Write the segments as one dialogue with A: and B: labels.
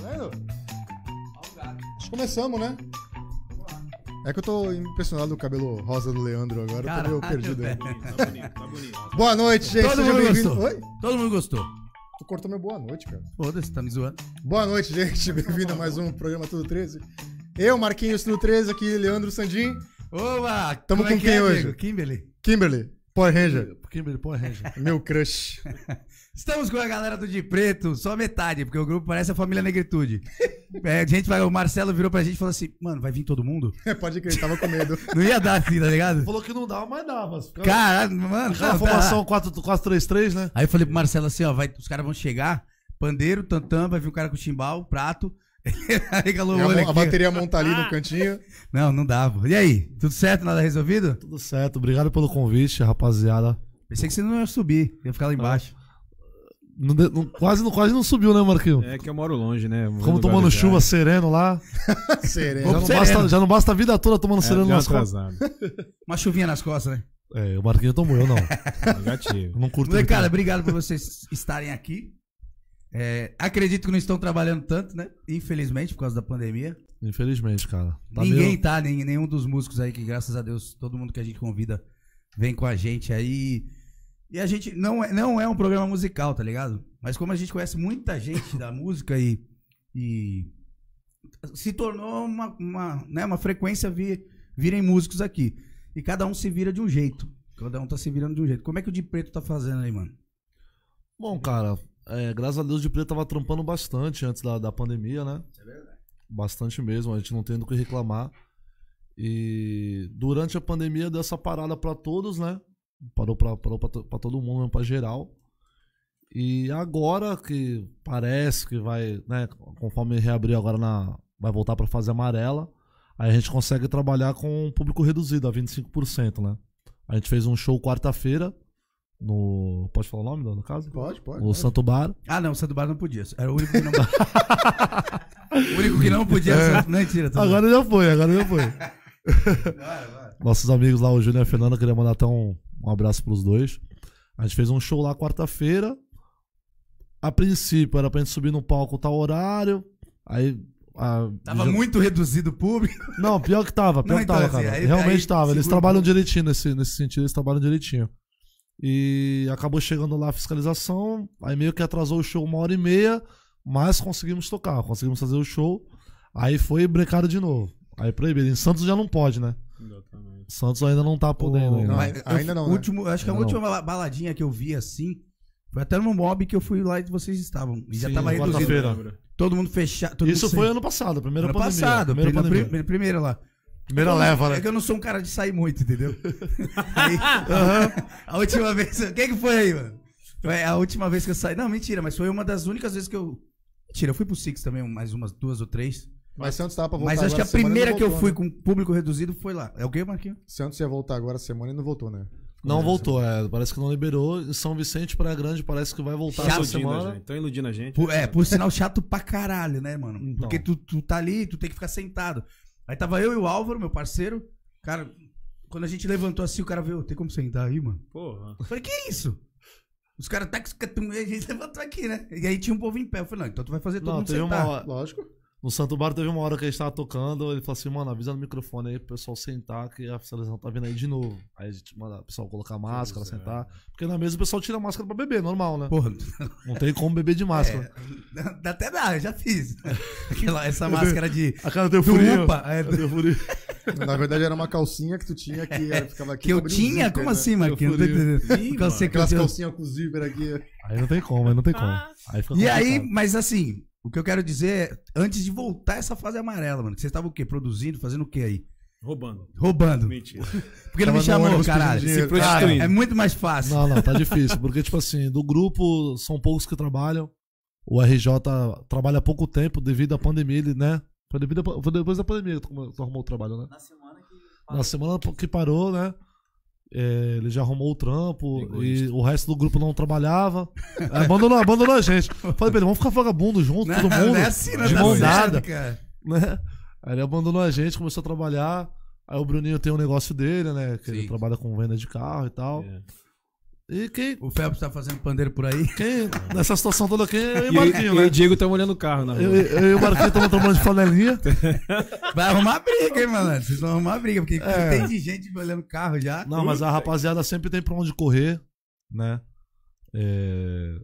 A: Valendo? Acho que começamos, né? É que eu tô impressionado no cabelo rosa do Leandro agora, eu tô meio
B: Caralho,
A: perdido. aí.
B: velho.
C: Tá bonito, tá bonito.
A: Boa noite, gente.
B: Todo
A: Seja
B: mundo
A: bem-vindo.
B: gostou.
A: Oi?
B: Todo mundo gostou.
A: Tu cortou meu boa noite, cara.
B: Foda-se, tá me zoando.
A: Boa noite, gente. Bem-vindo a mais um programa Tudo 13. Eu, Marquinhos Tudo 13, aqui, Leandro Sandim,
B: Oba!
A: Tamo
B: como é
A: com
B: que
A: quem
B: é,
A: hoje?
B: amigo? Kimberly.
A: Kimberly, Power Ranger,
D: Kimberly, pô, Ranger.
A: meu crush.
B: Estamos com a galera do De Preto, só metade, porque o grupo parece a família Negritude. É, a gente vai, o Marcelo virou pra gente e falou assim: mano, vai vir todo mundo?
A: Pode crer, tava com medo.
B: Não ia dar assim, tá ligado?
D: Falou que não dava, mas dava.
B: Caralho, mano.
D: Aquela formação 4-3-3, né?
B: Aí eu falei pro Marcelo assim: ó, vai, os caras vão chegar, pandeiro, tantã, vai vir um cara com timbal, prato. Aí calou o olho
A: a,
B: aqui.
A: bateria monta ali no cantinho.
B: Não, não dava. E aí, tudo certo? Nada resolvido?
D: Tudo certo. Obrigado pelo convite, rapaziada.
B: Pensei que você não ia subir, ia ficar lá embaixo.
D: Não de- não- quase, não, quase não subiu, né, Marquinhos?
C: É que eu moro longe, né?
D: Como tomando chuva sereno lá.
A: Sereno.
D: Já não,
B: sereno.
D: basta, já não basta a vida toda tomando
C: É,
D: sereno nas costas.
B: Uma chuvinha nas costas, né?
D: É, o Marquinhos tomou, eu não.
C: Negativo.
D: Não curto
B: Molecada,
D: muito.
B: obrigado por vocês estarem aqui. É, acredito que não estão trabalhando tanto, né? Infelizmente, por causa da pandemia.
D: Infelizmente, cara. Tá
B: Ninguém
D: meio-
B: tá, nem, nenhum dos músicos aí, que graças a Deus, todo mundo que a gente convida vem com a gente aí. E a gente não é, não é um programa musical, tá ligado? Mas como a gente conhece muita gente da música e, e se tornou uma, uma, né, uma frequência vir, virem músicos aqui. E cada um se vira de um jeito. Cada um tá se virando de um jeito. Como é que o de preto tá fazendo aí, mano?
D: Bom, cara, é, graças a Deus de preto tava trampando bastante antes da, da pandemia, né?
B: É verdade.
D: Bastante mesmo, a gente não tem do que reclamar. E durante a pandemia deu essa parada pra todos, né? Parou pra, parou pra, pra todo mundo, mesmo pra geral. E agora que parece que vai, né? Conforme reabrir agora na. Vai voltar pra fase amarela. Aí a gente consegue trabalhar com um público reduzido, a 25%, né? A gente fez um show quarta-feira no. Pode falar o nome, no caso?
A: Pode, pode.
D: No
A: pode.
D: Santo Bar.
B: Ah, não, o Santo Bar não podia. Era o único que não O único que não podia o Santo... Mentira, tudo
D: Agora já foi, agora já foi.
B: bem. Vai, vai.
D: Nossos amigos lá, o Júnior e a Fernanda, queria mandar até um, um abraço pros dois. A gente fez um show lá quarta-feira. A princípio era pra gente subir no palco tal horário. Aí. a-
B: Tava
D: já-
B: muito reduzido o público.
D: Não, pior que tava, pior
B: Não,
D: que
B: então,
D: tava,
B: assim,
D: cara.
B: aí-
D: Realmente
B: aí
D: tava. Eles trabalham direitinho nesse, nesse sentido, eles trabalham direitinho. E acabou chegando lá a fiscalização. Aí meio que atrasou o show uma hora e meia. Mas conseguimos tocar, conseguimos fazer o show. Aí foi brecado de novo. Aí proibido. Em Santos já não pode, né?
C: Exatamente.
D: Santos ainda não tá podendo. ainda.
A: não, ainda
B: eu-
A: não, né?
B: Último, acho que a
D: Ainda
B: última bala- baladinha que eu vi assim foi até no mob que eu fui lá e vocês estavam. E já
D: Sim,
B: tava reduzido.
D: quarta-feira.
B: Todo mundo fechado.
D: Isso
B: mundo
D: foi
B: sem-
D: ano passado, a primeira
B: ano
D: pandemia.
B: passado.
D: primeira
B: Primeira,
D: pandemia.
B: primeira, primeira lá.
D: Primeira
B: Eu-
D: leva,
B: É
D: né?
B: que eu não sou um cara de sair muito, entendeu? Aí, a última vez. O que, que foi aí, mano? Foi a última vez que eu saí. Não, mentira, mas foi uma das únicas vezes que eu. Mentira, eu fui pro Six também, mais umas duas ou três.
A: Mas Santos tava pra voltar
B: Mas acho que a
A: semana
B: primeira que eu
A: voltou,
B: fui
A: né?
B: com público reduzido foi lá. É o quê, Marquinhos?
A: Santos ia voltar agora semana e não voltou, né?
D: Não voltou, é. Parece que não liberou. São Vicente, Praia Grande, parece que vai voltar
C: Tá
D: essa
C: a
D: semana.
C: gente. Tão iludindo a gente.
B: Por- é, por sinal chato pra caralho, né, mano?
D: Então.
B: Porque tu, tu tá ali, tu tem que ficar sentado. Aí tava eu e o Álvaro, meu parceiro. Cara, quando a gente levantou assim, o cara veio, tem como sentar aí, mano?
C: Porra.
B: Eu falei, que isso? Os caras tá com a gente levantou aqui, né? E aí tinha um povo em pé. Eu falei, não, então tu vai fazer todo
D: Não,
B: mundo sentar.
D: uma hora.
A: Lógico.
D: No Santo Bar teve uma hora que a gente tava tocando, ele falou assim, mano, avisa no microfone aí pro pessoal sentar, que a fiscalização tá vindo aí de novo. Aí a gente manda o pessoal colocar máscara,
C: Pois é.
D: sentar. Porque na mesa o pessoal tira a máscara pra beber, normal, né?
B: Porra,
D: Não tem como beber de máscara.
B: é, dá- até dá, eu já fiz. Aquela, essa máscara de...
D: A cara deu
B: Do
D: furinho.
B: UPA, é,
D: Deu furinho.
A: Na verdade era uma calcinha que tu tinha que era- ficava aqui.
B: Que eu tinha?
A: zíper,
B: Como
A: né?
B: assim, Marquinhos?
A: Aquelas calcinhas com zíper aqui.
D: Aí não tem como, aí não tem como. Aí fica
B: E aí, mas assim, o que eu quero dizer é, antes de voltar essa fase amarela, mano, que vocês estavam o quê? Produzindo, fazendo o quê aí?
C: Roubando.
B: Roubando.
C: Mentira.
B: Porque não me chamou,
A: ônibus
B: caralho.
C: Se prostituindo.
B: É muito mais fácil.
D: Não, não, tá difícil. Porque, tipo assim, do grupo são poucos que trabalham. O RJ trabalha há pouco tempo devido à pandemia, ele, né? Foi, devido a- foi depois da pandemia que tu arrumou o trabalho, né?
E: Na semana que.
D: Na semana que parou, né? É, ele já arrumou o trampo
C: Egoísta.
D: e o resto do grupo não trabalhava. Abandonou, abandonou a gente. Falei pra ele, vamos ficar vagabundo junto, todo mundo.
B: não é assim, não
D: de
B: dá
D: mão dada. né? Aí ele abandonou a gente, começou a trabalhar. Aí o Bruninho tem um negócio dele, né? Que ele
B: Sim.
D: trabalha com venda de carro e tal.
C: É.
D: E quem,
B: O Phelps tá fazendo pandeiro por aí.
D: quem nessa situação toda aqui, eu e
C: E,
D: o Marquinho,
C: e
D: né?
C: o Diego tá olhando o carro na rua.
D: Eu, eu e o Marquinho estamos tomando de flanelinha.
B: Vai arrumar briga, hein, mano? Vocês vão arrumar briga, porque
D: É.
B: tem de gente olhando carro já.
D: Não, mas a rapaziada sempre tem pra onde correr, né? É...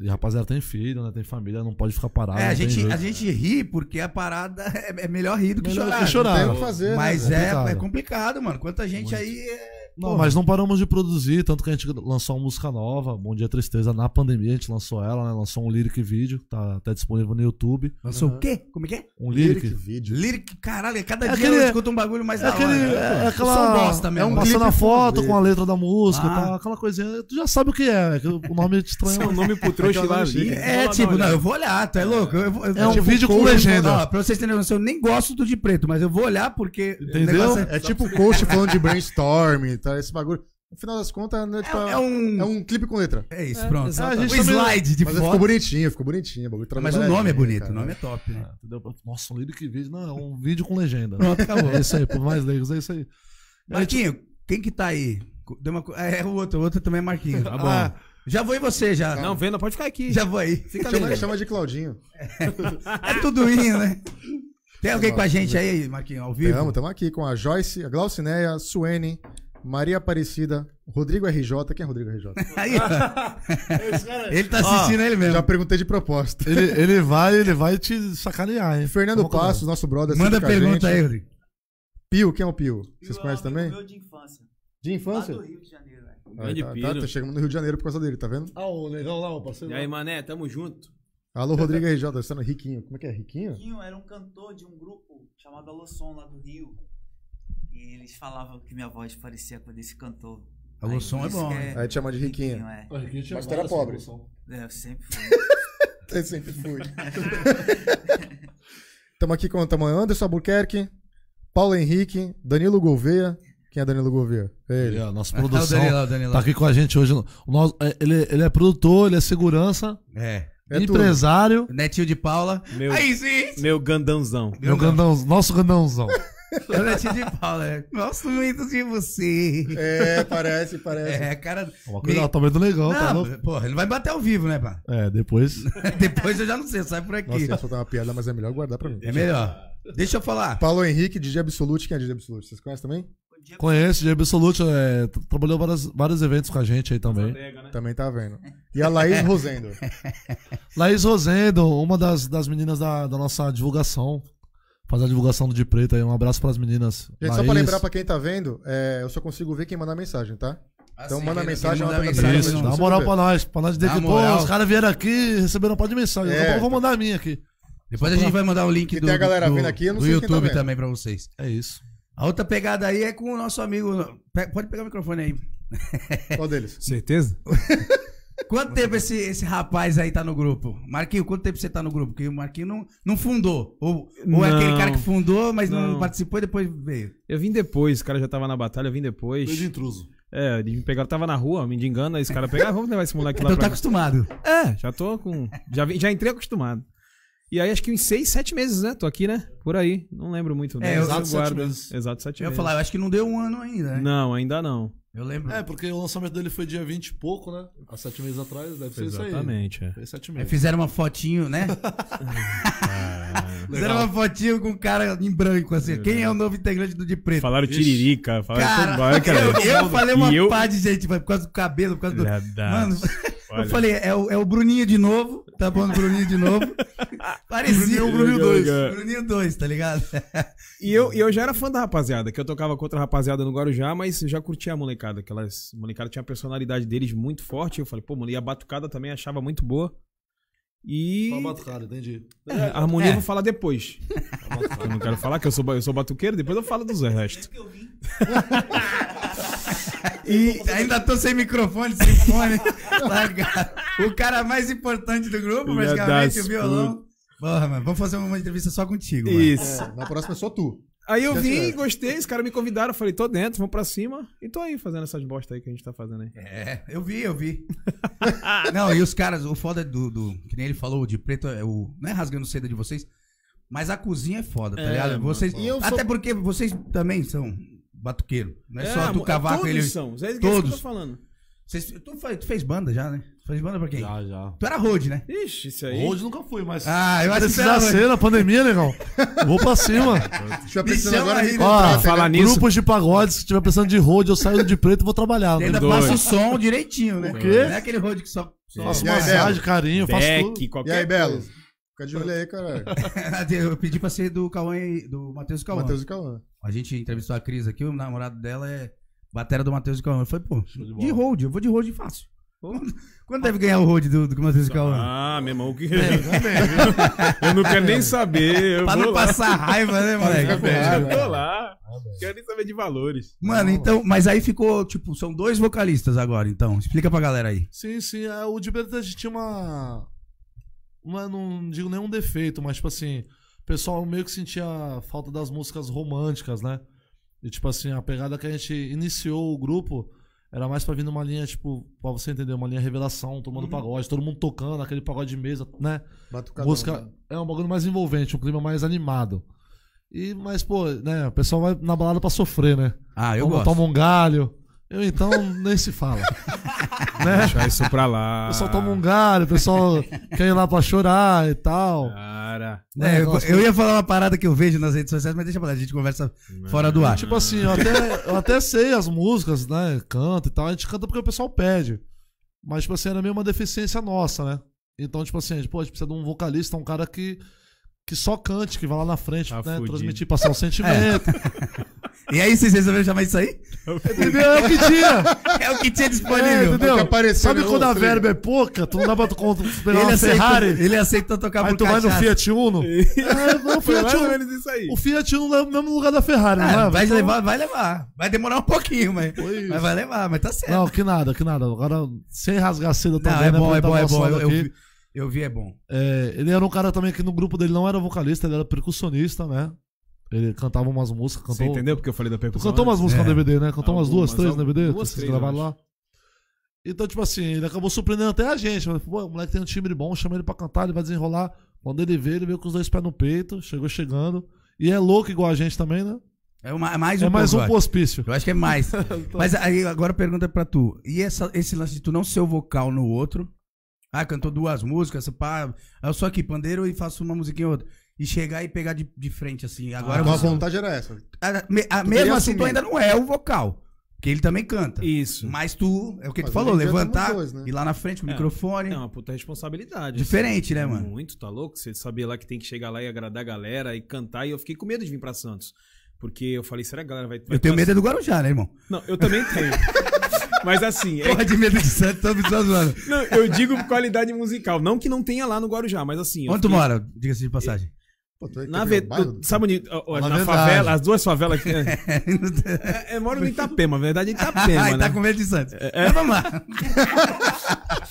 D: E a rapaziada tem filho, né? Tem família, não pode ficar parado.
B: É, a
D: não
B: gente, a gente ri porque a parada é, é melhor rir do que
D: Melhor
B: chorar.
D: que chorar.
A: Tem o
D: Não,
A: que fazer,
B: Mas
A: né?
B: é,
D: complicado.
B: é complicado, mano. Quanta gente aí é.
D: Não,
B: Porra.
D: mas não paramos de produzir, tanto que a gente lançou uma música nova, Bom Dia Tristeza, na pandemia, a gente lançou ela, né? Lançou um lyric vídeo, tá até disponível no YouTube.
B: Lançou
A: Uhum.
B: o quê? Como é que é?
D: Um
A: Lyric
D: lyric.
A: vídeo.
B: Lyric, caralho, cada
D: É
B: dia
D: aquele-
B: eu escuto um bagulho mais
D: É,
B: da
D: aquele,
B: hora.
D: é
B: Eu
D: aquela.
B: sou um bosta mesmo.
A: é um
D: Passando
A: clipe
D: a foto com a letra da música,
B: Ah.
D: tá, aquela coisinha. Tu já sabe o que é, é que o nome é estranho.
C: Seu nome pro trouxa lá.
B: É, tipo, não, eu vou olhar, tu é louco? Eu vou- eu-
D: É um
B: tipo,
D: vídeo com legenda.
B: Ó, pra vocês terem noção, eu nem gosto do de preto, mas eu vou olhar porque.
D: Entendeu?
A: É tipo o coach falando de brainstorm, tá? Esse bagulho. No final das contas, né, tipo,
B: É, é um.
A: é um clipe com letra.
B: É isso, pronto.
D: exato. A
B: um slide de
A: Mas ficou
B: foto.
A: bonitinho, ficou bonitinho. bagulho
B: Mas o nome é bonito,
A: cara.
B: o nome é top, né?
D: Entendeu? Nossa, um lyric vídeo. Não, é um vídeo com legenda.
B: Pronto, acabou.
D: É isso aí, por mais leigos, é isso aí.
B: Marquinho, quem que tá aí? Deu uma co- É o outro, o outro também é Marquinho.
C: Tá bom.
D: Ah,
B: Já vou em você, já.
C: Não, Venda, pode ficar aqui.
B: Já vou aí.
C: Fica
A: Chama,
C: ali.
A: chama de Claudinho.
B: É tudo indo, né? Tem alguém com a gente aí, Marquinho, ao vivo?
A: Estamos, estamos aqui com a Joyce, a Glaucineia, Suene, Maria Aparecida, Rodrigo RJ. Quem é Rodrigo RJ?
B: Ó. Ele tá assistindo ele mesmo.
A: Já perguntei de propósito.
D: ele, ele vai, ele vai te sacanear, hein?
A: Fernando. Passos, nosso brother.
B: Manda pergunta aí, Rodrigo.
A: Pio, quem é o Pio? Vocês
E: Pio é um
A: conhecem
E: amigo
A: também?
E: Meu de infância.
A: De infância?
E: Lá do Rio de Janeiro, velho.
C: Grande
A: tá,
C: Piro.
A: tá, tá chegando no Rio de Janeiro por causa dele, tá vendo?
D: Ah, o negão lá, o parceiro.
C: E aí, mané, tamo junto.
A: Alô, Rodrigo RJ, você tá no Riquinho. Como é que é? Riquinho?
E: Quinho era um cantor de um grupo chamado Alô Som lá do Rio. E eles falavam que minha voz parecia com a desse cantor.
B: Alô
E: Aí,
B: é bom, né?
A: Aí te chama de Riquinho.
E: é.
D: Ah, Riquinho tinha
A: Mas tu era
D: várias
A: pobre.
E: É, eu sempre fui.
A: Eu sempre fui. Estamos aqui com o Anderson Albuquerque, Paulo Henrique, Danilo Gouveia. Quem é Danilo Gouveia? É
D: Ele
A: ele.
D: é a nossa
B: o
D: produção.
B: Danilo, o Danilo.
D: Tá aqui com a gente hoje. O nosso- é, ele, ele é produtor, ele é segurança,
B: É.
A: É tudo.
D: empresário.
B: Netinho de Paula.
C: Meu,
B: Aí sim!
C: meu gandãozão.
D: Meu gandão, nosso gandãozão.
B: É Netinho de Paula. é. Gosto muito de você.
A: É, parece, parece.
B: É, cara.
D: Uma coisa, negão, tá
B: Não,
D: louco?
B: porra, ele vai bater ao vivo, né, pá?
D: É, depois.
B: Depois eu já não sei, sai por
A: Nossa,
B: aqui.
A: ia soltar uma piada, mas é melhor guardar pra mim.
B: É melhor. Deixa eu falar.
A: Paulo Henrique, DJ Absolute. Quem é DJ Absolute? Vocês conhecem também?
D: Conhece, de Absolute, é, trabalhou várias, vários eventos com a gente aí também.
C: né?
A: Também tá vendo. E a Laís Rosendo.
D: Laís Rosendo, uma das, das meninas da, da nossa divulgação. Fazer a divulgação do De Preto aí. Um abraço pras meninas.
A: Gente, só
D: Laís.
A: pra lembrar pra quem tá vendo, é, eu só consigo ver quem mandar mensagem, tá? Então manda
B: Assim,
A: mensagem,
B: ele
A: manda
B: manda
A: mensagem,
D: Isso, dá moral
A: ver.
D: pra nós. Pra nós dizer que, pô, os caras vieram aqui e receberam um pó de mensagem.
A: É.
D: Eu vou mandar a minha aqui.
B: Depois a gente vai mandar o link do,
A: tem a galera
B: do,
A: vendo aqui, eu não
B: do
A: sei tá
B: YouTube
A: vendo.
B: também pra vocês.
D: É isso.
B: A outra pegada aí é com o nosso amigo. Pode pegar o microfone aí.
A: Qual deles?
C: Certeza?
B: Quanto tempo esse, esse rapaz aí tá no grupo? Marquinho, quanto tempo você tá no grupo? Porque o Marquinho não, não fundou. Ou, ou é
C: Não.
B: aquele cara que fundou, mas não,
C: Não.
B: participou e depois veio.
C: Eu vim depois, o cara já tava na batalha, eu vim depois.
D: Beijo intruso.
C: É, eles me pegaram, tava na rua, me engana, aí os caras pegaram, ah, vamos levar esse moleque lá
B: Então tá
C: pra...
B: acostumado.
C: É, já tô com... Já, já entrei acostumado. E aí acho que uns seis, sete meses, né? Tô aqui, né? Por aí. Não lembro muito. né?
B: É, eu-
D: Exato, sete meses.
C: Exato, sete
B: Eu ia
C: meses.
B: falar, eu acho que não deu um ano ainda, né?
C: Não, ainda não.
B: Eu lembro.
D: É, porque o lançamento dele foi dia 20 e pouco, né? Há sete meses atrás, deve ser isso aí.
C: Exatamente, é.
D: Foi sete
B: Aí
D: meses.
B: fizeram uma fotinho, né? fizeram uma fotinho com um cara em branco, assim. Quem é o novo integrante do De Preto?
C: Falaram tiririca, falaram
B: Cara,
C: cara.
B: eu, eu falei uma
C: eu-
B: pá de gente, por causa do cabelo, por causa do.
C: Verdade.
B: Mano,
C: Olha.
B: eu falei, é o, é o Bruninho de novo, tá bom? Bruninho de novo. Parecia o Bruninho
C: Legal,
B: 2.
C: legal.
B: Bruninho 2, tá ligado?
C: E eu, e eu já era fã da rapaziada, que eu tocava com outra rapaziada no Guarujá, mas eu já curtia a molecada. Aquelas molecada tinha a personalidade deles muito forte. Eu falei, pô, mano, e a batucada também achava muito boa. E.
D: Só batucada, entendi.
C: É, a harmonia
B: É.
C: eu vou falar depois. Eu não quero falar que eu sou, eu sou batuqueiro, depois eu falo dos restos.
B: E ainda tô sem microfone, sem fone. largado. O cara mais importante do grupo, praticamente, o violão. Porra, mano, vamos fazer uma entrevista só contigo, mano.
C: Isso.
A: É, na próxima é só tu.
C: Aí eu vim, gostei, os caras me convidaram, eu falei, tô dentro, vamos pra cima. E tô aí fazendo essas bosta aí que a gente tá fazendo aí.
B: É, eu vi, eu vi. não, e os caras, o foda do, do. Que nem ele falou, o de preto é o. Não é rasgando seda de vocês, mas a cozinha é foda, tá
C: É,
B: ligado?
C: mano.
B: Vocês,
A: E eu sou-
B: até porque vocês também são batuqueiro. Não é, só
C: amor,
B: do cavaco
C: todos
B: ele.
C: são. É isso que eu
B: todos.
C: tô falando.
B: Vocês- tu, foi- tu fez banda já, né? Tu fez banda pra quem?
D: Já, já.
B: Tu era road, né?
C: Ixi, isso aí.
D: Hoje nunca fui, mas.
B: Ah, eu acho que
D: Precisar
B: era road.
D: ser na pandemia, negão. Vou pra cima.
A: Se tiver
B: Me
A: precisando
B: chama
A: agora
B: aí, né?
D: Ó,
C: falar
A: né?
C: nisso.
D: Grupos de pagode, se tiver precisando de road, eu saio de preto e vou trabalhar.
B: E ainda
C: dois.
B: passa o som direitinho, né?
D: O quê?
B: Não é aquele road que só. só...
D: Faço
A: aí,
D: massagem, carinho, faço tudo.
C: Beck,
A: E aí, Belo? Fica de olho aí, caralho.
B: eu pedi pra ser do Cauã e do Matheus Cauã.
A: Matheus e Cauã.
B: A gente entrevistou a Cris aqui, o namorado dela é batera do Matheus e Cauã. Eu falei, pô,
D: de
B: road, eu vou de road fácil. Quando deve ganhar o road do, do Matheus e Cauã?
C: Ah, meu irmão, o que. eu não quero nem saber. Eu
B: pra
C: vou
B: não
C: lá.
B: passar raiva, né, moleque?
A: com raiva.
C: Eu tô lá. Quero nem saber de valores.
B: Mano, então, mas aí ficou, tipo, são dois vocalistas agora, então. Explica pra galera aí.
D: Sim, sim. é, O de preto a gente tinha uma. Uma, não digo nenhum defeito, mas tipo assim, o pessoal meio que sentia falta das músicas românticas, né? E tipo assim, a pegada que a gente iniciou o grupo era mais pra vir numa linha, tipo, pra você entender, uma linha revelação, tomando pagode, todo mundo tocando, aquele pagode de mesa, né?
A: Batucadão.
D: música é um bagulho mais envolvente, um clima mais animado. E, mas, pô, né, o pessoal vai na balada pra sofrer, né?
B: Ah, eu
D: toma,
B: gosto.
D: toma um galho. Eu então nem se fala. né?
C: Deixar isso pra lá.
D: O pessoal toma um galho, o pessoal quer ir lá pra chorar e tal.
C: Cara.
B: É, eu, eu ia falar uma parada que eu vejo nas redes sociais, mas deixa pra lá, a gente conversa fora do ar.
D: Tipo assim, eu até, eu até sei as músicas, né? Canto e tal. A gente canta porque o pessoal pede. Mas, tipo assim, era meio uma deficiência nossa, né? Então, tipo assim, a gente, pô, a gente precisa de um vocalista, um cara que, que só cante, que vá lá na frente,
C: Tá
D: né? Transmitir, passar o sentimento.
B: E aí, vocês resolveram chamar isso aí?
D: Entendeu? É o que tinha.
B: É o que tinha
D: É,
B: disponível.
D: entendeu?
A: que apareceu,
D: Sabe
A: né,
D: quando a
A: Felipe?
D: verba é pouca? Tu não dá pra tu
B: ele,
D: uma
B: aceitou,
D: Ferrari?
B: ele aceitou tocar
D: Aí
B: por
D: tu vai no. Fiat Uno? É, não, o Fiat Uno.
C: menos isso aí.
D: O Fiat Uno leva no mesmo lugar da Ferrari, não
B: Ah,
D: leva?
B: vai
D: Então-
B: levar, vai levar. Vai demorar um pouquinho, mas, mas vai levar, mas tá certo.
D: Não, que nada, que nada. Agora, sem rasgar cedo
B: Não,
D: também,
B: é
D: né?
B: bom, é bom, é bom. Eu, eu eu vi, é bom.
D: É, ele era um cara também que no grupo dele não era vocalista, ele era percussionista, né? Ele cantava umas músicas,
C: Você
D: cantou.
C: entendeu porque eu falei da percussão?
D: cantou umas músicas
B: É.
D: no DVD, né? Cantou umas duas, três no DVD?
C: duas,
D: que vocês
C: três,
D: gravaram lá. Então, tipo assim, ele acabou surpreendendo até a gente. Falei, Pô, o moleque tem um timbre bom, chama ele pra cantar, ele vai desenrolar. Quando ele veio, ele veio com os dois pés no peito, chegou chegando. E é louco igual a gente também, né?
B: É uma- é mais um
D: é mais um
B: eu
D: pro
B: acho.
D: hospício.
B: Eu acho que é mais. Mas aí, agora a pergunta é pra tu. E essa, esse lance de tu não ser o vocal no outro? Ah, cantou duas músicas, pá. Eu sou aqui, pandeiro, e faço uma musiquinha ou outra. E chegar e pegar de, de frente, assim. Agora
A: Então a
B: você-
A: vontade era essa.
B: a- me- a-
A: Tu
B: mesmo assim, tu ainda não é o vocal. Porque ele também canta.
C: Isso.
B: Mas tu, é o que tu
A: Mas
B: falou,
A: hoje em dia
B: levantar,
A: dois, né?
B: ir lá na frente com o
C: É.
B: microfone.
C: É uma puta responsabilidade.
B: Diferente, né, mano?
C: Muito, tá louco? Você sabia lá que tem que chegar lá e agradar a galera e cantar. E eu fiquei com medo de vir pra Santos. Porque eu falei, será que a galera vai. vai
B: Eu tenho medo é do Guarujá, né, irmão?
C: Não, eu também tenho. Mas assim, é-
B: Porra de medo de Santos, tô me zoando.
C: não, eu digo qualidade musical. Não que não tenha lá no Guarujá, mas assim. eu
B: Onde tu
C: fiquei-
B: mora? Diga-se de passagem.
A: Pô, tu é
C: Na ve...
A: é bairro do-
C: Sabe onde. ó,
D: Na
C: na favela, as duas favelas que. É, é, moro no Itapema, a verdade é Itapema,
B: Ai,
C: né?
B: tá com medo de Santos. Mas vamos lá.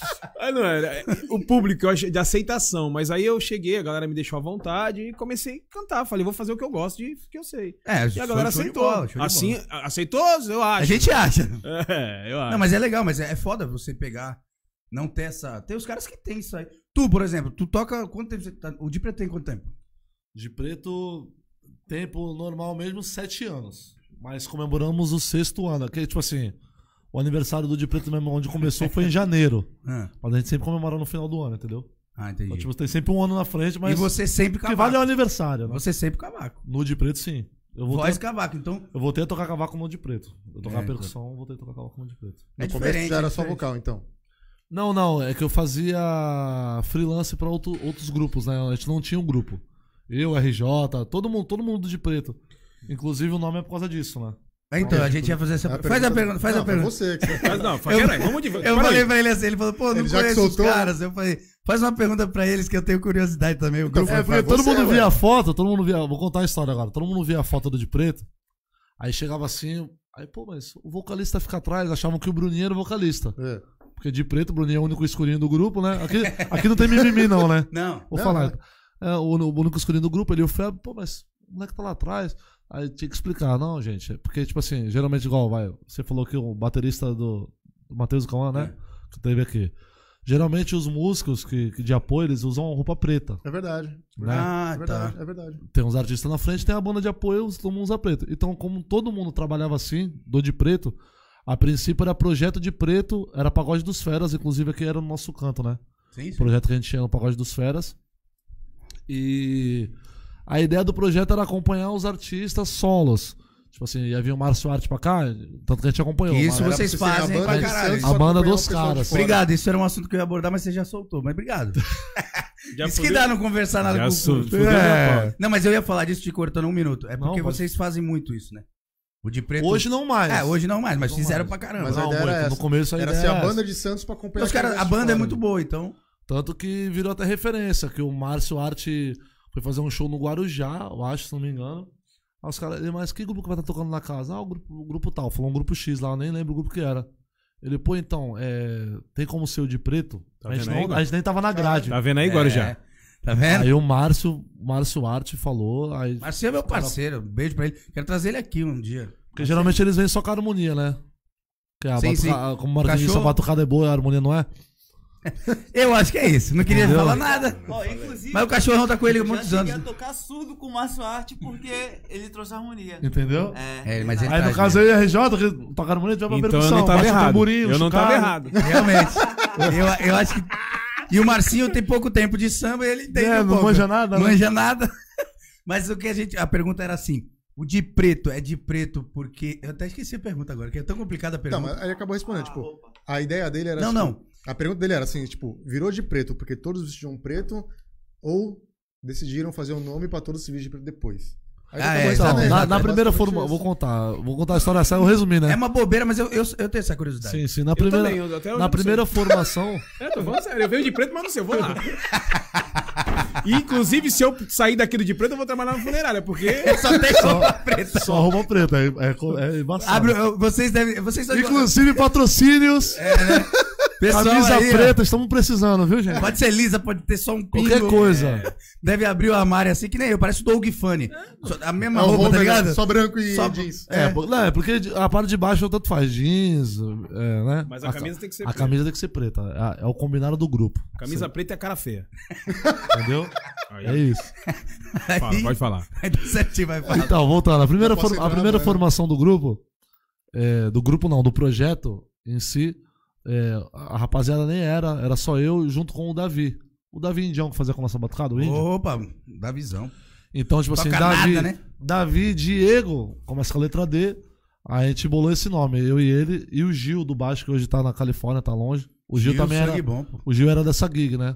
C: Não, era é, o público eu achei de aceitação, mas aí eu cheguei, a galera me deixou à vontade e comecei a cantar. Falei, vou fazer o que eu gosto de que eu sei.
B: É,
C: E a galera
B: show
C: aceitou.
B: bola, show
C: assim, aceitou, eu acho.
B: A gente acha.
C: É, eu acho.
B: Não, mas é legal, mas é, é foda você pegar, não ter essa. Tem os caras que tem isso aí. Tu, por exemplo, tu toca. Quanto tempo você tá. O de preto tem quanto tempo?
D: De preto, tempo normal mesmo, sete anos. Mas comemoramos o sexto ano. Que, tipo assim, o aniversário do De Preto mesmo, onde começou, foi em janeiro.
B: Ah,
D: Mas a gente sempre comemora no final do ano, entendeu?
B: ah entendi.
D: Então, tipo, tem sempre um ano na frente, mas
B: e você sempre
D: o que
B: cavaco.
D: vale é o aniversário, né?
B: Você sempre cavaco.
D: No De Preto, sim. Eu voltei,
B: Voz cavaco, então.
D: eu voltei a tocar cavaco no De Preto. Eu tocava
B: É,
D: percussão, eu voltei a tocar cavaco no De Preto.
B: É
A: No começo já era
B: é
A: só vocal, então.
D: Não, não, é que eu fazia freelance pra outro- outros grupos, né? A gente não tinha um grupo. Eu, RJ, todo mundo, todo mundo de preto. Inclusive o nome é por causa disso, né?
B: Então, a gente ia fazer essa.
A: É
B: Faz a pergunta, faz
A: Não,
B: a pergunta.
A: você que você
C: Mas não,
B: Eu-
C: peraí, vamos de.
B: Eu
C: para
B: falei
C: aí.
B: pra ele assim, ele falou, pô, não
A: Ele já que
B: conheço os
A: soltou-
B: caras. Eu falei, faz uma pergunta pra eles que eu tenho curiosidade também. O grupo
A: Então,
D: É,
A: Foi-
D: porque todo
A: você,
D: mundo
A: ué.
D: via a foto, todo mundo via. Vou contar a história agora. Todo mundo via a foto do de preto. Aí chegava assim. Aí, pô, mas o vocalista fica atrás. Achavam que o Bruninho era o vocalista.
A: É.
D: Porque de preto, o Bruninho é o único escurinho do grupo, né? Aqui, aqui não tem mimimi, não, né?
B: Não.
D: Vou
A: Não,
D: falar.
A: vai.
D: É, o, o único escurinho do grupo, ele e o Feb, pô, mas o moleque tá lá atrás. Aí tinha que explicar, não, gente. é Porque, tipo assim, geralmente, igual, vai. Você falou que o baterista do, do Matheus Cauã, né? Que teve aqui. Geralmente os músicos que, que de apoio, eles usam roupa preta.
A: É verdade.
D: Né?
B: Ah,
A: é verdade,
B: tá.
A: é verdade.
D: Tem uns artistas na frente, tem a banda de apoio, todo mundo usa preto. Então, como todo mundo trabalhava assim, do de preto, A princípio era projeto de preto, era pagode dos feras, inclusive aqui era no nosso canto, né?
B: Sim,
D: O projeto que a gente tinha no pagode dos feras. E a ideia do projeto era acompanhar os artistas solos. Tipo assim, ia vir o Márcio Arte pra cá, tanto que a gente acompanhou.
B: Isso
D: Mas-
B: vocês
A: ser a
B: fazem
A: banda
B: caralho.
D: A banda dos caras.
B: Obrigado, isso era um assunto que eu ia abordar, mas você já soltou. Mas obrigado.
C: Já
B: isso que dá não conversar nada
C: Já
B: com o
C: fudeu
B: É. Não, mas eu ia falar disso te cortando um minuto. É porque
D: Não, pode-
B: vocês fazem muito isso, né? O de preto.
D: Hoje não mais.
B: É, hoje não mais, mas
D: Não
B: fizeram
D: mais.
B: pra caramba.
A: Mas a
D: Não,
A: ideia era
D: muito. No começo a
A: Era
D: ideia
A: ser a banda de Santos pra acompanhar
B: Os caras,
A: quem
B: a banda é muito boa, então.
D: Tanto que virou até referência, que o Márcio Arte foi fazer um show no Guarujá, eu acho, se não me engano. Aí os caras, ele, mas que grupo que vai estar tocando na casa? Ah, o grupo, o grupo tal. Falou um grupo X lá, eu nem lembro o grupo que era. Ele, pô, então, é, tem como ser o de preto?
C: Tá
D: a, gente
C: aí,
D: não-
C: Igor?
D: a gente nem tava na grade.
C: Tá vendo aí, agora
B: É,
C: já?
B: Tá vendo?
D: Aí o Márcio, Márcio Arte falou, aí,
B: Marcinho é meu parceiro. Beijo pra ele. Quero trazer ele aqui um dia.
D: porque geralmente eles vêm só com a harmonia, né? Que a
B: Sim,
D: batuca-
B: sim.
D: a- como o Marquinhos disse, a batucada é boa, a harmonia não é?
B: Eu acho que é isso. Não queria
D: Entendeu?
B: falar nada.
E: Ó,
B: Mas o cachorrão tá com ele há
E: eu
B: muitos
E: já
B: anos.
E: a tocar surdo com o Márcio Arte porque ele trouxe harmonia.
D: Entendeu?
E: É,
B: É, mas ele
D: Aí no
B: traz
D: caso
B: mesmo.
D: eu e a RJ, que toca harmonia, já vai
C: Então eu
D: percussão,
C: não tava
D: bate
C: errado.
D: tamborim,
C: Eu não tava
D: chocalho.
C: errado.
B: Realmente. Eu, eu acho que. E o Marcinho tem pouco tempo de samba e ele tem.
D: É,
B: um
D: não
B: pouco.
D: manja nada, né?
B: Manja nada. Mas o que a gente. A pergunta era assim: o de preto é de preto porque. Eu até esqueci a pergunta agora, que é tão complicada a
A: Não,
B: pergunta.
A: mas aí ele acabou respondendo,
E: Ah,
A: tipo,
E: opa.
A: a ideia dele era
B: Não,
A: tipo,
B: não.
A: A pergunta dele era assim, tipo, virou de preto porque todos vestiam preto ou decidiram fazer um nome pra todos se vestir de preto depois. Aí
B: Ah, é,
D: Então,
A: respondendo,
D: na,
A: né?
D: na primeira
A: Basicamente
D: forma, vou contar, vou contar a história essa, eu resumi, né?
B: É uma bobeira, mas eu, eu, eu tenho essa curiosidade.
D: Sim, sim, na
C: Eu
D: primeira,
C: também, eu até hoje
D: na primeira formação,
C: É, tô falando sério. Eu venho de preto, mas não sei, eu vou lá. E, inclusive, se eu sair daqui do de preto, eu vou trabalhar na funerária, porque.
B: Só tem roupa preta.
D: só roupa preta, é, é, é embaçado.
B: Abre, eu- vocês devem. Vocês
D: Inclusive patrocínios,
B: Pessoal
D: camisa
B: aí, ó,
D: preta, estamos precisando, viu, gente?
B: Pode ser lisa, pode ter só um pingo.
D: Qualquer coisa.
B: É, deve abrir o armário assim, que nem eu, parece o Doug Funny. A mesma
A: É
B: roupa, tá
A: Homer,
B: ligado?
A: Só branco e
B: Só-
A: jeans.
D: É, não, é porque a parte de baixo tanto faz jeans, é, né?
C: Mas a camisa tem que ser
D: A
C: preta.
D: camisa tem que ser preta, é, é o combinado do grupo,
C: Camisa preta é a cara feia.
D: entendeu?
C: Aí,
D: É isso.
C: fala, pode falar.
B: Aí certinho, vai falar.
D: Então, voltando, a primeira, for- a primeira formação do grupo, é, do grupo não, do projeto em si, é, a rapaziada nem era, era só eu junto com o Davi. O Davi Indião que fazia com a nossa batucada, o Índio.
B: Opa, dá visão.
D: Então, tipo assim,
B: Toca
D: Davi,
B: nada, né?
D: Davi Diego, começa com a letra D. A gente bolou esse nome, eu e ele, e o Gil do baixo, que hoje tá na Califórnia, tá longe. O Gil, também
B: sangue
D: era.
B: bom.
D: O Gil era dessa gig, né?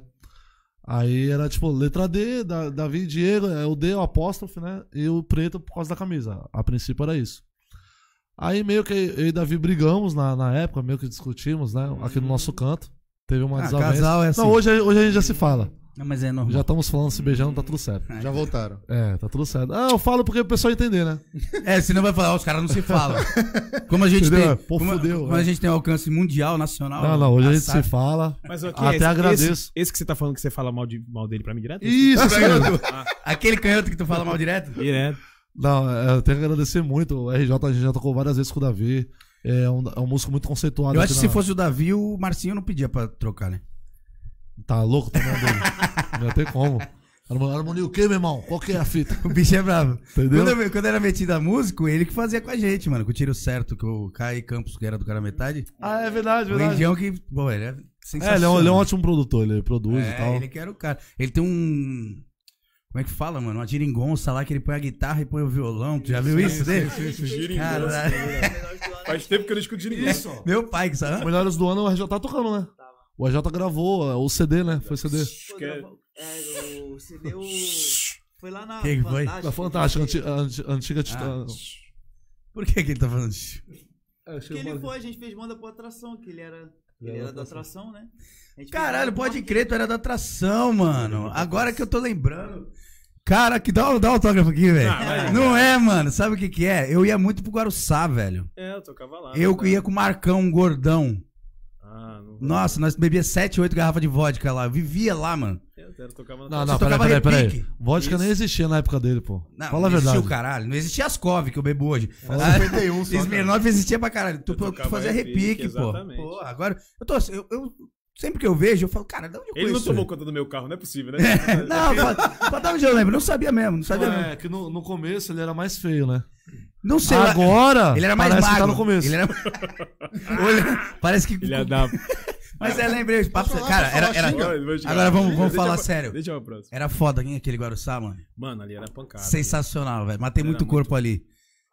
D: Aí era tipo letra D, da, Davi e Diego, é o D, o apóstrofe, né? E o preto por causa da camisa. A princípio era isso. Aí meio que eu e Davi brigamos na, na época, meio que discutimos, né? Aqui no nosso canto. Teve uma
B: Ah,
D: desavença.
B: casal é assim.
D: Não, hoje, hoje a gente já se fala.
B: Não, mas é normal.
D: Já estamos falando, se beijando, tá tudo certo.
A: Já voltaram.
D: É, tá tudo certo. Ah, eu falo porque o pessoal entender, né?
B: É, senão vai falar, ó, os caras não se falam. Como a gente
D: Entendeu?
B: tem.
D: Pô,
B: como,
D: fudeu,
B: como
D: é.
B: a gente tem um alcance mundial, nacional.
D: Não, não, hoje a gente
B: sabe?
D: se fala.
C: Mas o que
D: Até
C: esse,
D: agradeço.
C: Esse, esse que você tá falando que você fala mal, de, mal dele pra mim direto?
D: Isso, isso mesmo.
B: Aquele canhoto que tu fala mal direto?
C: Direto.
D: Não, é, eu tenho que agradecer muito. O RJ a gente já tocou várias vezes com o Davi. É um, é um músico muito conceituado.
B: Eu acho que se
D: na-
B: fosse o Davi, o Marcinho não pedia pra trocar, né?
D: Tá louco também dele. Não tem como. Harmonia o quê, meu irmão? Qual que é a fita?
B: O bicho é bravo.
D: Entendeu?
B: Quando, eu, quando era metido a músico, ele que fazia com a gente, mano. Com o tiro certo, que o Kai Campos, que era do cara metade.
D: Ah, é verdade,
B: O
D: verdade.
B: Indião que, pô, ele é
D: É,
B: sensacional.
D: ele é, um, ele é um ótimo produtor, ele produz e
B: É,
D: tal.
B: ele que era o cara. Ele tem um. Como é que fala, mano? Uma geringonça lá que ele põe a guitarra e põe o violão. Tu já viu isso dele? Caralho.
C: Faz tempo que eu não escuto ninguém.
D: Isso.
B: Meu pai que sabe.
D: melhores do ano o RJ tá tocando, né? O RJ gravou é, o CD, né? Foi CD.
E: Pô, gravou- É, o CD o... Foi lá na
B: Quem foi?
D: Fantástica, anti, anti, antiga.
B: Ah. Por que, que ele tá falando isso?
D: É,
E: Que ele foi, a gente fez banda pro atração, que ele era, ele era da atração, né? A gente fez
B: Caralho, pode crer, tu era da atração, mano. Agora que eu tô lembrando. Cara, que dá, dá um autógrafo aqui, velho.
C: Ah.
B: Não é, mano. Sabe o que que é? Eu ia muito pro Guaruçá, velho.
C: É, eu tocava lá.
B: Eu
C: né?
B: ia com o Marcão, um gordão.
C: Ah, não.
B: Nossa, nós bebia 7, 8 garrafas de vodka lá. Eu vivia lá, mano.
C: Eu eu tocava na
D: Não, não, peraí, peraí, peraí.
B: repique?
D: Vodka
B: Isso.
D: nem existia na época dele, pô.
B: Não,
D: Fala a
B: não existia
D: verdade.
B: o caralho. Não existia as cove que eu bebo hoje.
A: Fala
B: Ah,
A: 51 só, cara.
B: Smirnoff existia pra caralho. Tu, tu fazia
C: repique,
B: repique, pô.
C: exatamente.
B: Pô, agora. Eu tô. Eu, eu- sempre que eu vejo, eu falo, cara, de onde eu
C: Ele não tomou conta do meu carro, não é possível, né?
B: Não, pra, pra dar onde eu lembro. Não sabia mesmo, não sabia
D: Não,
B: mesmo.
D: é que no, no começo ele era mais feio, né?
B: Não sei.
D: Agora,
B: Ele era mais
D: parece
B: magro.
D: que tá no começo.
B: Ele era... Olha, parece que.
C: Ele ia dar.
B: Mas é, lembrei. os papos-
A: falar,
B: Cara, era. era...
C: chegar.
B: Agora vamos, vamos
C: Deixa
B: falar
C: eu-
B: sério.
C: Deixa eu próximo.
B: Era foda quem é aquele Guaruçá, mano.
C: Mano, ali era pancada.
B: Sensacional, velho. Matei
C: Era
B: muito
C: muito-
B: corpo ali.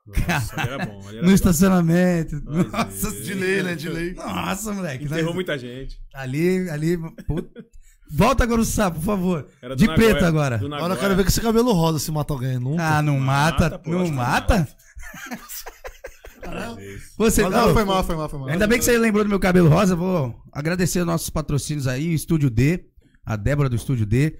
C: Nossa, ali era bom. Ali era
B: No
C: bom.
B: estacionamento. Nossa.
D: De lei, né? De lei.
B: Nossa, moleque.
C: Enterrou
B: nós-
C: muita gente.
B: Ali, ali. puta. Volta Guaruçá, por favor.
C: Era
B: De
C: Nagoya-
B: preto agora.
C: do
D: Agora
C: Nagoya.
D: eu quero ver com esse cabelo rosa se mata alguém. Nunca.
B: Ah, não mata.
C: Mata, pô,
B: não
C: que
B: mata?
C: Jesus.
B: Você,
A: Não,
B: não,
A: foi mal, foi mal, foi mal.
B: Ainda bem que você lembrou do meu cabelo rosa. Vou agradecer os nossos patrocínios aí, o Estúdio D, a Débora do Estúdio D.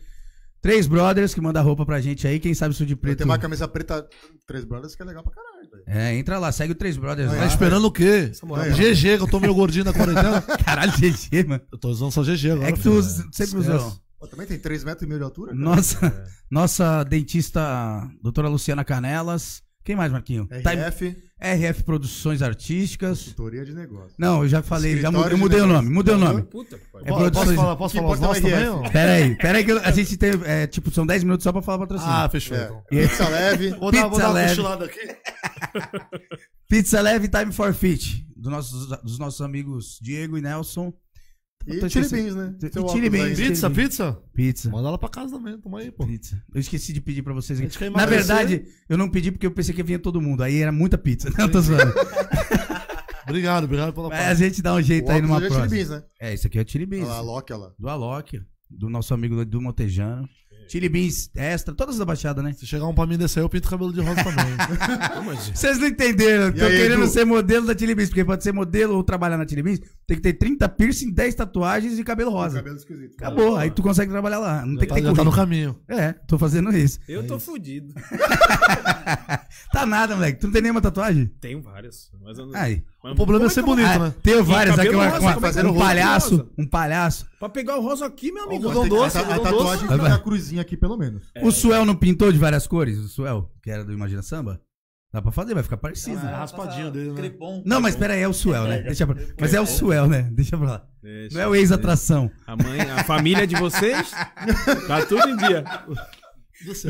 B: Três brothers que manda roupa pra gente aí. Quem sabe o Estúdio
A: Tem
B: Preto.
A: uma camisa preta, Três Brothers, que é legal pra caralho.
B: É, entra lá, segue o Três Brothers
A: Aí,
B: lá.
D: Tá esperando o quê? GG, que eu tô meio gordinho na quarentena.
B: Caralho, GG, mano.
D: Eu tô usando só GG agora.
B: É que tu
D: filho.
B: usa- sempre usou.
A: Pô, também tem 3 metros e meio de altura? cara?
B: Nossa, nossa dentista, doutora Luciana Canelas. Quem mais, Marquinho? Time-
A: RF,
B: RF Produções Artísticas.
A: consultoria de negócio.
B: Não, eu já falei, já mudei, eu
A: de
B: mudei o nome, mudei o nome.
C: Puta.
B: É
D: Posso- Posso
B: produções-
D: falar, posso falar os
A: é
D: nossos também?
A: RF.
D: ó?
B: Pera aí, pera aí que eu- a gente tem, é, tipo, são 10 minutos só pra falar patrocínio.
D: Ah, fechou.
A: É.
D: então.
A: Pizza leve.
D: Vou dar, vou
B: Pizza
D: dar uma
B: leve.
D: cochilada aqui.
B: Pizza Leve Time for Fit, do nossos, dos nossos amigos Diego e Nelson.
A: E chili beans, né?
B: E
A: Seu
B: chili
A: óculos
B: beans.
A: aí.
D: Pizza, pizza?
B: Pizza.
D: Manda ela pra casa também. Toma aí, pô.
B: Pizza. Eu esqueci de pedir pra vocês
D: A
B: aqui.
D: quer
B: Na
D: emagrecer.
B: verdade, eu não pedi porque eu pensei que vinha todo mundo. Aí era muita pizza. Não, tô zoando.
D: Obrigado, obrigado pela
B: Mas a gente dá um jeito
A: O
B: aí numa
A: é
B: próxima.
A: beans, né?
B: É, isso aqui é o Chili Beans.
A: Olha lá, a Loki, olha lá.
B: Do Alok, do nosso amigo do Montejano. Chili Beans extra, todas da Baixada, né?
D: Se chegar um pra mim desse aí, eu pinto cabelo de rosa também.
B: Vocês não entenderam.
A: E
B: Tô
A: aí,
B: querendo
A: Edu?
B: ser modelo da Chili Beans, porque pode ser modelo ou trabalhar na Chili Beans, tem que ter 30 piercing, 10 tatuagens e cabelo rosa.
A: Cabelo esquisito.
B: Acabou, aí tu consegue trabalhar lá. Não tem que
D: Tá-
B: ter
D: já tá no
B: currículo.
D: caminho.
B: É, tô fazendo isso.
C: Eu tô fudido.
B: Tá nada, moleque. Tu não tem nenhuma tatuagem?
C: Tenho várias. Mas eu não...
B: Aí.
C: Mas
D: O problema é ser bonito,
B: Ah,
D: né?
B: Tenho várias, aqui
C: rosa,
B: uma-
C: é que
B: um palhaço,
C: rosa?
B: um palhaço.
C: Pra pegar o rosa aqui, meu amigo.
D: Algodão doce,
A: a, tatuagem
B: doce.
A: tem a cruzinha aqui, pelo menos.
B: O Suel não pintou de várias cores? O Suel, que era do Imagina Samba? Dá pra fazer, vai ficar parecido.
D: Ah, raspadinho dele, né?
E: Crepom.
B: Não, mas pera aí, é o Suel, né? Deixa pra... Mas é o Suel, né? Deixa pra lá.
C: Deixa,
B: Não é o ex-atração.
C: A mãe, a família de vocês, tá tudo em dia.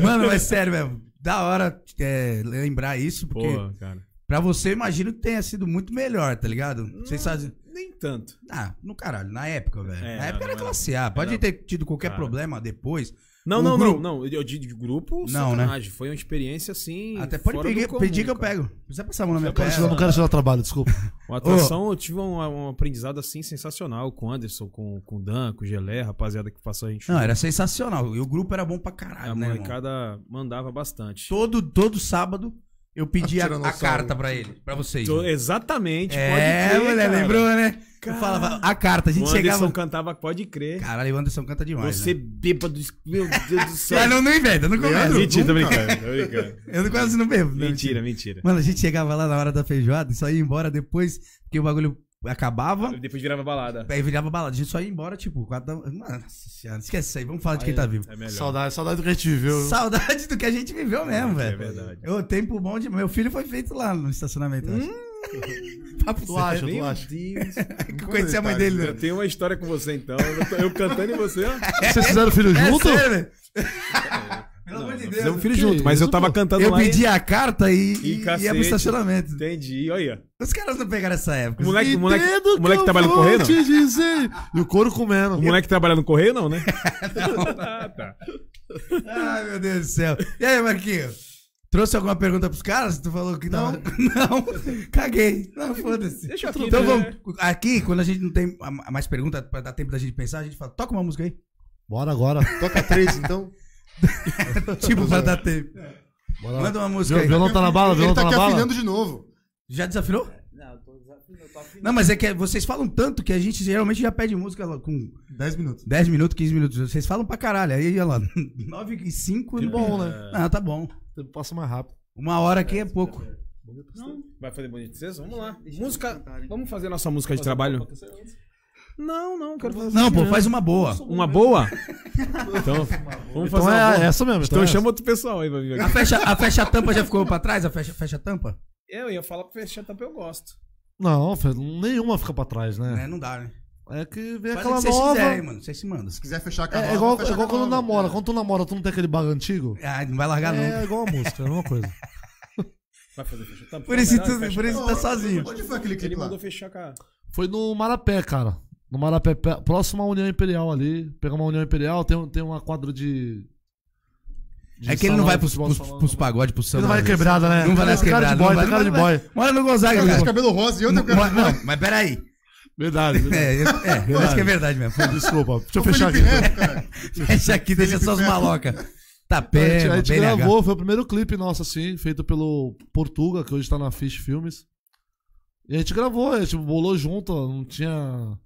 B: Mano, mas sério, velho. Da hora é, lembrar isso, porque
C: Pô, cara.
B: Pra você, eu imagino que tenha sido muito melhor, tá ligado? Vocês fazem.
C: Nem tanto.
B: Ah, no caralho, na época, velho.
C: É,
B: na época
C: não,
B: era
C: não
B: classe A. Pode
C: Era-
B: ter tido qualquer
C: Cara.
B: problema depois.
C: Não,
B: O
C: não,
B: grupo-
C: não, não. Eu de, de grupo,
B: Não, né?
C: sacanagem. Foi uma experiência assim.
B: Até pode
C: fora do
B: pedir,
C: comum,
B: pedir que eu
C: cara.
B: pego. Não precisa passar a mão na minha
C: pode-
D: Eu não quero tirar trabalho, desculpa.
C: Uma atuação, eu tive um, um aprendizado assim sensacional com o Anderson, com, com o Dan, com o Gelé, rapaziada que passou a gente.
B: Não, era sensacional. E o grupo era bom pra
C: A
B: caralho, né, irmão?
C: molecada mandava bastante.
B: Todo, todo sábado eu pedi a, a carta pra ele, pra vocês.
C: Tô- exatamente,
B: É,
C: pode crer,
B: mulher,
C: cara.
B: lembrou, né? Eu
C: Cara.
B: falava a carta, a gente
C: o Anderson
B: chegava.
C: cantava Pode Crer.
B: Caralho, o Anderson canta demais.
C: Você
B: né?
C: bêbado, meu Deus do céu.
B: Ah, não, não inventa, não começa.
C: Mentira, tô brincando, tô brincando.
B: Eu quase não bebo. né?
C: Mentira, mentira.
B: Mano, a gente chegava lá na hora da feijoada e só ia embora depois que o bagulho acabava.
C: Depois virava balada.
B: Aí virava balada. A gente só ia embora, tipo, quatro da... Nossa senhora, esquece isso aí. Vamos falar de quem tá vivo.
C: É.
D: Saudade, saudade do que a gente viveu. viu?
B: Saudade do que a gente viveu mesmo,
C: É
B: velho.
C: verdade.
B: O tempo bom de. Meu filho foi feito lá no estacionamento. eu acho. Papo
D: Tu
B: sério.
D: acha, tu acha?
C: Deus.
B: Eu conheci a mãe dele,
C: Eu
B: né?
C: tenho uma história com você então. Eu, tô- eu cantando e você, ó.
D: Vocês fizeram filho
B: É
D: junto?
B: sério, velho. Pelo amor de Deus.
C: Fizemos um filho
D: Que
C: junto, mas eu tava cantando
B: Eu
C: lá. e-
B: pedi a carta e,
C: E
B: e ia pro estacionamento.
C: Entendi, olha.
B: Os caras não pegaram essa época.
C: O moleque, o moleque, o moleque
D: que
C: trabalha
D: eu
C: no correio, não?
D: dizer. E o couro comendo.
C: O moleque trabalha no correio, não, né? ah, tá.
B: Ai, meu Deus do céu. E aí, Marquinhos? Trouxe alguma pergunta pros caras? Tu falou que não. Não, caguei. Não, foda-se.
C: Deixa aqui,
B: Então
C: né?
B: vamos. Aqui, quando a gente não tem mais pergunta pra dar tempo da gente pensar, a gente fala, toca uma música aí.
D: Bora agora.
A: Toca três, então.
B: tipo, pra dar tempo.
D: Bora.
B: Manda uma música aí.
D: Violão tá na bala,
A: Ele
D: violão
A: tá
D: tá
A: aqui
D: na bala.
A: afinando de novo.
B: Já desafinou?
E: Não, eu tô desafinando, eu tô afinando.
B: Não, mas é que vocês falam tanto que a gente geralmente já pede música com
A: Dez minutos.
B: 10 minutos, 15 minutos. Vocês falam pra caralho. Aí, olha lá, 9 e 5.
D: Que bom, né?
B: Ah, tá bom.
D: Passa mais rápido.
B: Uma hora aqui é pouco.
C: Vai fazer bonito vocês? Vamos lá. Música. Vamos fazer nossa música de trabalho? Não, não, quero fazer.
B: Não, pô, faz uma boa.
C: Uma boa? Então, vamos fazer
D: Então
C: uma
D: é
C: boa.
D: essa mesmo.
C: Então
D: é
C: chama outro pessoal aí pra vir
B: A
C: aqui.
B: fecha, a fecha tampa já ficou pra trás? A fecha, fecha tampa?
C: Eu ia falar pra fechar tampa, eu gosto.
D: Não, nenhuma fica pra trás, né?
B: É, não dá, né?
D: É que vem
B: Faz o
D: aquela
B: que
D: nova.
B: quiserem, mano. Vocês se mandam.
A: Se quiser fechar a cavalo,
D: É, é igual,
A: fecha
D: é igual
A: a
D: quando namora. Quando tu namora, tu não tem aquele baga antigo?
B: Ah, não vai largar,
D: É
B: não.
D: igual a música, é a mesma coisa.
C: Vai fazer fechar. Tá,
B: Por isso, tu,
C: fecha
B: por
C: a
B: isso
C: cara.
B: tá sozinho.
A: Onde foi aquele
C: Ele
A: clipe lá?
C: mandou fechar com a...
D: Foi no Marapé, cara. No Marapé, pé- próximo à União Imperial ali. Pegamos a União Imperial, tem, tem uma quadra de. de
B: É que ele não vai pros, pros,
D: salão.
B: pros pagodes, pro
D: Ele
B: samba.
D: não vai quebrada, né?
B: Não vai nas
D: Tem cara de
B: quebradas.
D: boy,
B: não
D: cara de boy.
B: Mora no Gonzaga,
A: Cara de
B: cara.
A: cabelo rosa e outro com cabelo
B: Não, mas peraí.
D: Verdade. verdade.
B: É, eu, é, acho que é verdade mesmo.
D: Desculpa, deixa eu fechar aqui.
A: Neto, cara.
B: Fecha aqui, deixa suas malocas. Tá
D: A gente, a gente gravou, foi o primeiro clipe nosso, assim, feito pelo Portuga, que hoje tá na Fish Filmes. E a gente gravou, a gente bolou junto, não tinha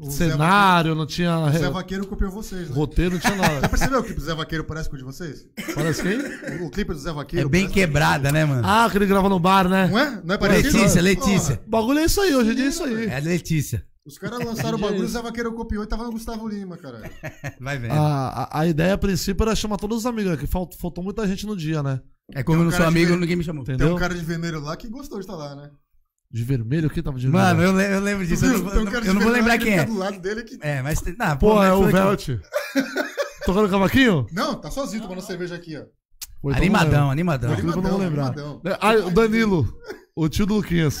A: O Zé
D: cenário, não tinha
A: O Zé Vaqueiro copiou vocês, né?
D: roteiro, não tinha
A: Já
D: nada.
A: percebeu que o clipe do Zé Vaqueiro parece com o de vocês?
D: Parece quem?
A: O, o clipe do Zé
B: É
A: Vaqueiro.
B: bem
A: parece-
B: quebrada, né, mano?
D: Ah, que ele grava no bar, né?
A: Não é? Não é parecido?
B: Letícia, Letícia.
D: O bagulho é isso aí, hoje em dia é isso aí.
B: É Letícia.
A: Os caras lançaram o bagulho, o Zé Vaqueiro copiou e tava no Gustavo Lima, cara.
B: Vai vendo.
D: A, a, a ideia a princípio era chamar todos os amigos, que falt- faltou muita gente no dia, né?
B: É como
A: Tem
B: eu
A: um
B: não sou
A: de
B: amigo,
A: ver-
B: ninguém me chamou.
A: Tem
D: Entendeu?
A: um cara de vermelho lá que gostou de estar lá, né?
D: De vermelho, quem tava de vermelho?
B: Mano, eu, le- eu lembro disso. Eu eu não vou lembrar
A: que
B: quem é.
A: do lado dele que...
B: É, mas. Não,
D: Pô,
B: mas
D: é o. Velt. Tocando cavaquinho?
A: Não, tá sozinho tomando cerveja aqui, ó.
D: Pô, então
B: Animadão, animadão.
D: O clipe eu não vou lembrar.
A: animadão.
D: Ah, o Danilo. O tio do Luquinhas.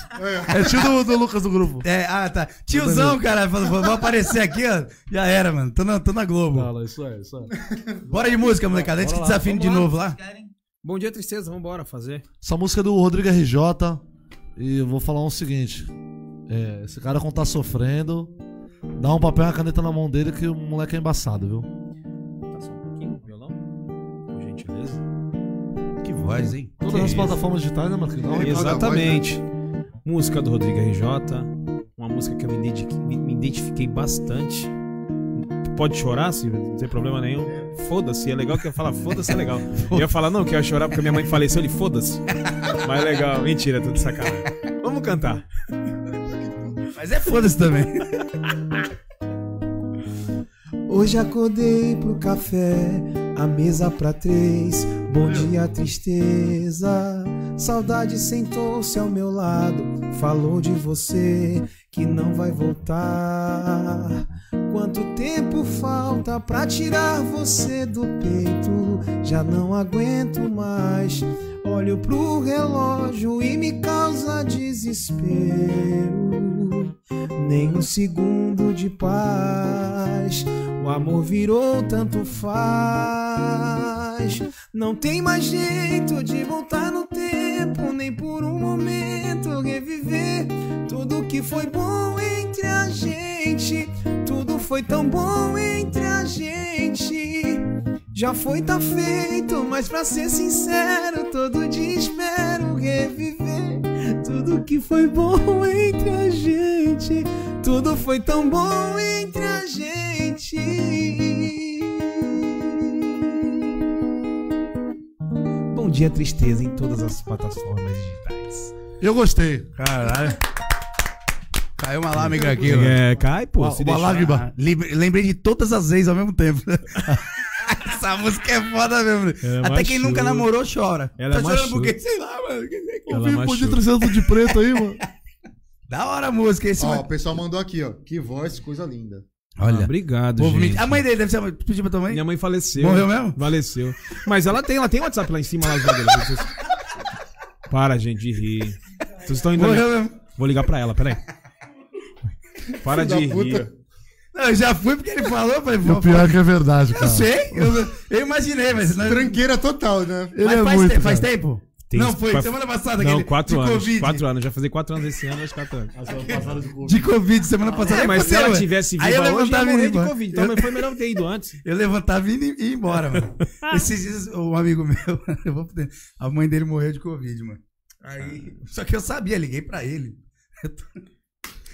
A: É.
D: É tio do, do Lucas do grupo.
B: É, ah, tá. Tiozão, cara, falou, vou aparecer aqui, ó. Já era, mano. Tô na, tô na Globo.
D: Fala, isso é, isso é.
B: Bora de música, molecada. Antes que desafio de
C: lá.
B: novo lá.
C: Bom dia, tristeza. Vambora fazer.
D: Essa música é do Rodrigo RJ. E eu vou falar o seguinte. É, esse cara quando tá sofrendo, dá um papel e uma caneta na mão dele que o moleque é embaçado, viu?
C: Tá só um pouquinho, violão? Por gentileza.
B: Que voz, hein?
D: Todas
C: Que
D: as
C: isso?
D: plataformas digitais, né, Marquinhos? Um.
C: Exatamente. Música do Rodrigo RJ. Uma música que eu me identifiquei bastante. Pode chorar, se não tem problema nenhum. Foda-se, é legal que eu falar foda-se é legal. Eu ia falar, não, que eu ia chorar porque minha mãe faleceu, ele foda-se. Mas é legal, mentira, tudo sacanagem. Vamos cantar.
B: Mas é foda-se também.
F: Hoje acordei pro café, a mesa pra três. Bom dia, tristeza. Saudade sentou-se ao meu lado, falou de você que não vai voltar. Quanto tempo falta pra tirar você do peito? Já não aguento mais. Olho pro relógio e me causa desespero. Nem um segundo de paz. O amor virou tanto faz. Não tem mais jeito de voltar no tempo, nem por um momento reviver tudo que foi bom entre a gente. Tudo foi tão bom entre a gente. Já foi, tá feito, mas pra ser sincero, todo dia espero reviver tudo que foi bom entre a gente. Tudo foi tão bom entre a gente. Bom dia, tristeza em todas as plataformas digitais.
D: Eu gostei.
B: Caralho. Caiu uma lágrima aqui, ó.
C: É, cai, pô.
D: Uma, uma lágrima.
B: Ah, lembrei, de todas as vezes ao mesmo tempo. Essa música é foda mesmo.
C: Ela
B: Até quem nunca namorou chora.
C: Ela
B: tá chorando
C: machuca.
B: porque, sei lá, mano.
D: Eu vi um
C: machuca.
D: de 300 de preto aí, mano.
B: Da hora a música. Esse
A: Ó,
B: mano-
A: o pessoal mandou aqui, ó. Que voz, coisa linda.
C: Ah,
B: Olha.
C: obrigado,
B: Povo
C: gente.
B: me- A mãe dele deve ser. Pediu pra tua mãe?
C: Minha mãe faleceu.
B: Morreu mesmo?
C: Faleceu. Mas ela tem, ela tem WhatsApp lá em cima, lá. Vocês- Para, gente, de rir. Vocês estão indo.
B: Morreu mesmo.
C: Vou ligar pra ela, peraí. Para de rir.
B: Não, eu já fui porque ele falou. eu Falei,
D: o pior é que é verdade,
B: Eu
D: cara.
B: sei. Eu, eu imaginei, mas. Não,
A: Tranqueira total, né?
D: Ele
B: mas
D: é
B: faz,
D: muito,
B: te- faz tempo?
C: Tem-
B: não, foi
C: faz-
B: semana passada.
C: Não,
B: aquele
C: quatro
B: de
C: anos.
B: Covid.
C: Quatro anos. Já fazer quatro anos esse ano, mas quatro anos.
B: De Covid semana passada.
C: É, mas se ela tivesse
B: Aí eu
C: viva hoje, ia
B: levantava
C: de. Covid. Então foi melhor ter ido antes.
B: Eu levantava e ia e ia embora, mano. Esses dias, um amigo meu, eu vou poder- a mãe dele morreu de Covid, mano. Aí, só que eu sabia, liguei pra ele. Eu tô-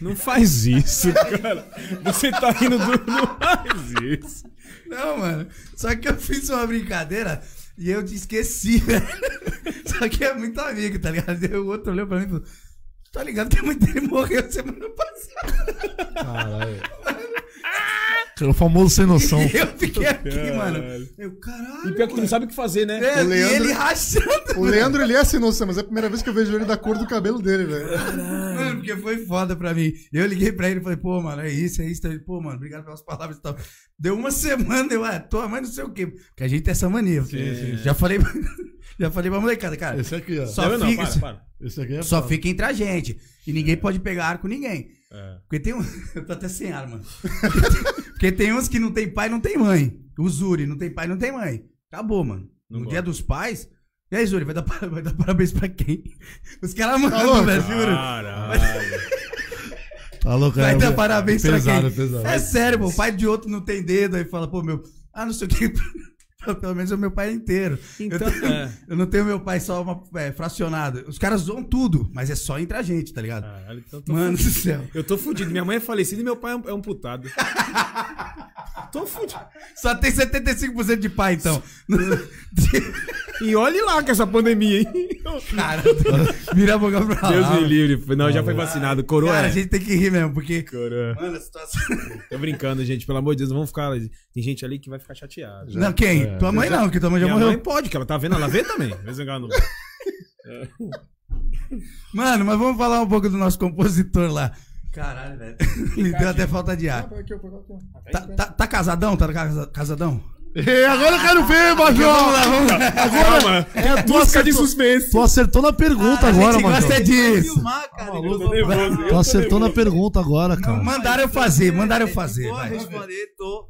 C: Não faz isso, cara. Você tá rindo do. Não faz isso.
B: Não, mano. Só que eu fiz uma brincadeira e eu te esqueci, velho. Só que é muito amigo, tá ligado? O outro olhou pra mim e falou: Tá ligado que a mãe dele morreu semana passada.
D: Caralho. O famoso sem noção.
B: Eu fiquei aqui,
C: Caralho.
B: mano. Eu, caralho.
C: E pior que tu não sabe o que fazer, né?
B: É,
A: O Leandro-
B: E ele rachando.
A: O Leandro, ele é sem noção, mas é a primeira vez que eu vejo ele da cor do cabelo dele, velho.
B: Mano, porque foi foda pra mim. Eu liguei pra ele e falei, pô, mano, é isso, é isso. Ele, pô, mano, obrigado pelas palavras e tal. Deu uma semana, eu, ah, tua mãe não sei o quê. Porque a gente tem essa mania. Já falei, já falei pra molecada, cara.
D: Esse aqui, ó.
B: Só
C: Não, não,
B: fica,
C: para, para.
D: Esse aqui é
B: só fica entre a gente. E ninguém pode pegar ar com ninguém.
C: É.
B: Porque tem um. Eu tô até sem arma. Porque tem uns que não tem pai não tem mãe. O Zuri não tem pai não tem mãe. Acabou, mano.
C: Não
B: no
C: gosto.
B: dia dos pais. E aí, Zuri, vai dar, par- vai dar parabéns pra quem? Os caras mandam,
D: louco?
B: velho, juro.
C: Caralho.
D: Tá louco,
B: Vai
D: é,
B: dar parabéns pra
D: pesado,
B: quem?
D: É pesado,
B: É sério, pô. O pai de outro não tem dedo. Aí fala, pô, meu. Ah, não sei o que. Pelo menos o meu pai é inteiro.
C: Então,
B: eu, tenho-
C: é.
B: eu não tenho meu pai só uma, é, fracionado. Os caras zoam tudo, mas é só entre a gente, tá ligado?
C: Caralho, então
B: Mano do
C: fudido.
B: céu.
C: Eu tô fudido. Minha mãe é falecida e meu pai é um, é um putado. tô fudido.
B: Só tem 75% de pai, então.
C: E olhe lá com essa pandemia, hein?
B: Cara, vira a boca pra
C: Deus
B: lá.
C: me livre. Não, já foi vacinado. Coroa
B: Cara,
C: é.
B: a gente tem que rir mesmo, porque.
C: Coroa.
B: Mano, a situação.
C: Tô brincando, gente. Pelo amor de Deus, não vamos ficar. Tem gente ali que vai ficar chateada.
B: Não, quem? tua mãe não, que tua mãe já
C: Minha
B: morreu.
C: mãe pode, que ela tá vendo, ela vê também. Se engano.
B: Mano, mas vamos falar um pouco do nosso compositor lá. Caralho, velho. Me deu até falta de ar. Tá, tá- tá casadão? Tá casa- casadão?
D: E agora eu quero ver, Major!
B: Vamos lá, vamos lá.
C: Calma, é
D: tu
C: busca de
D: acertou-
C: suspense.
D: Tu acertou na pergunta
B: a
D: agora,
B: gente gosta
D: Major.
B: disso.
E: filmar, cara.
C: Nervoso.
D: Tu acertou na pergunta agora, cara.
B: Mandaram eu fazer, mandaram eu fazer.
E: Vou responder, tô.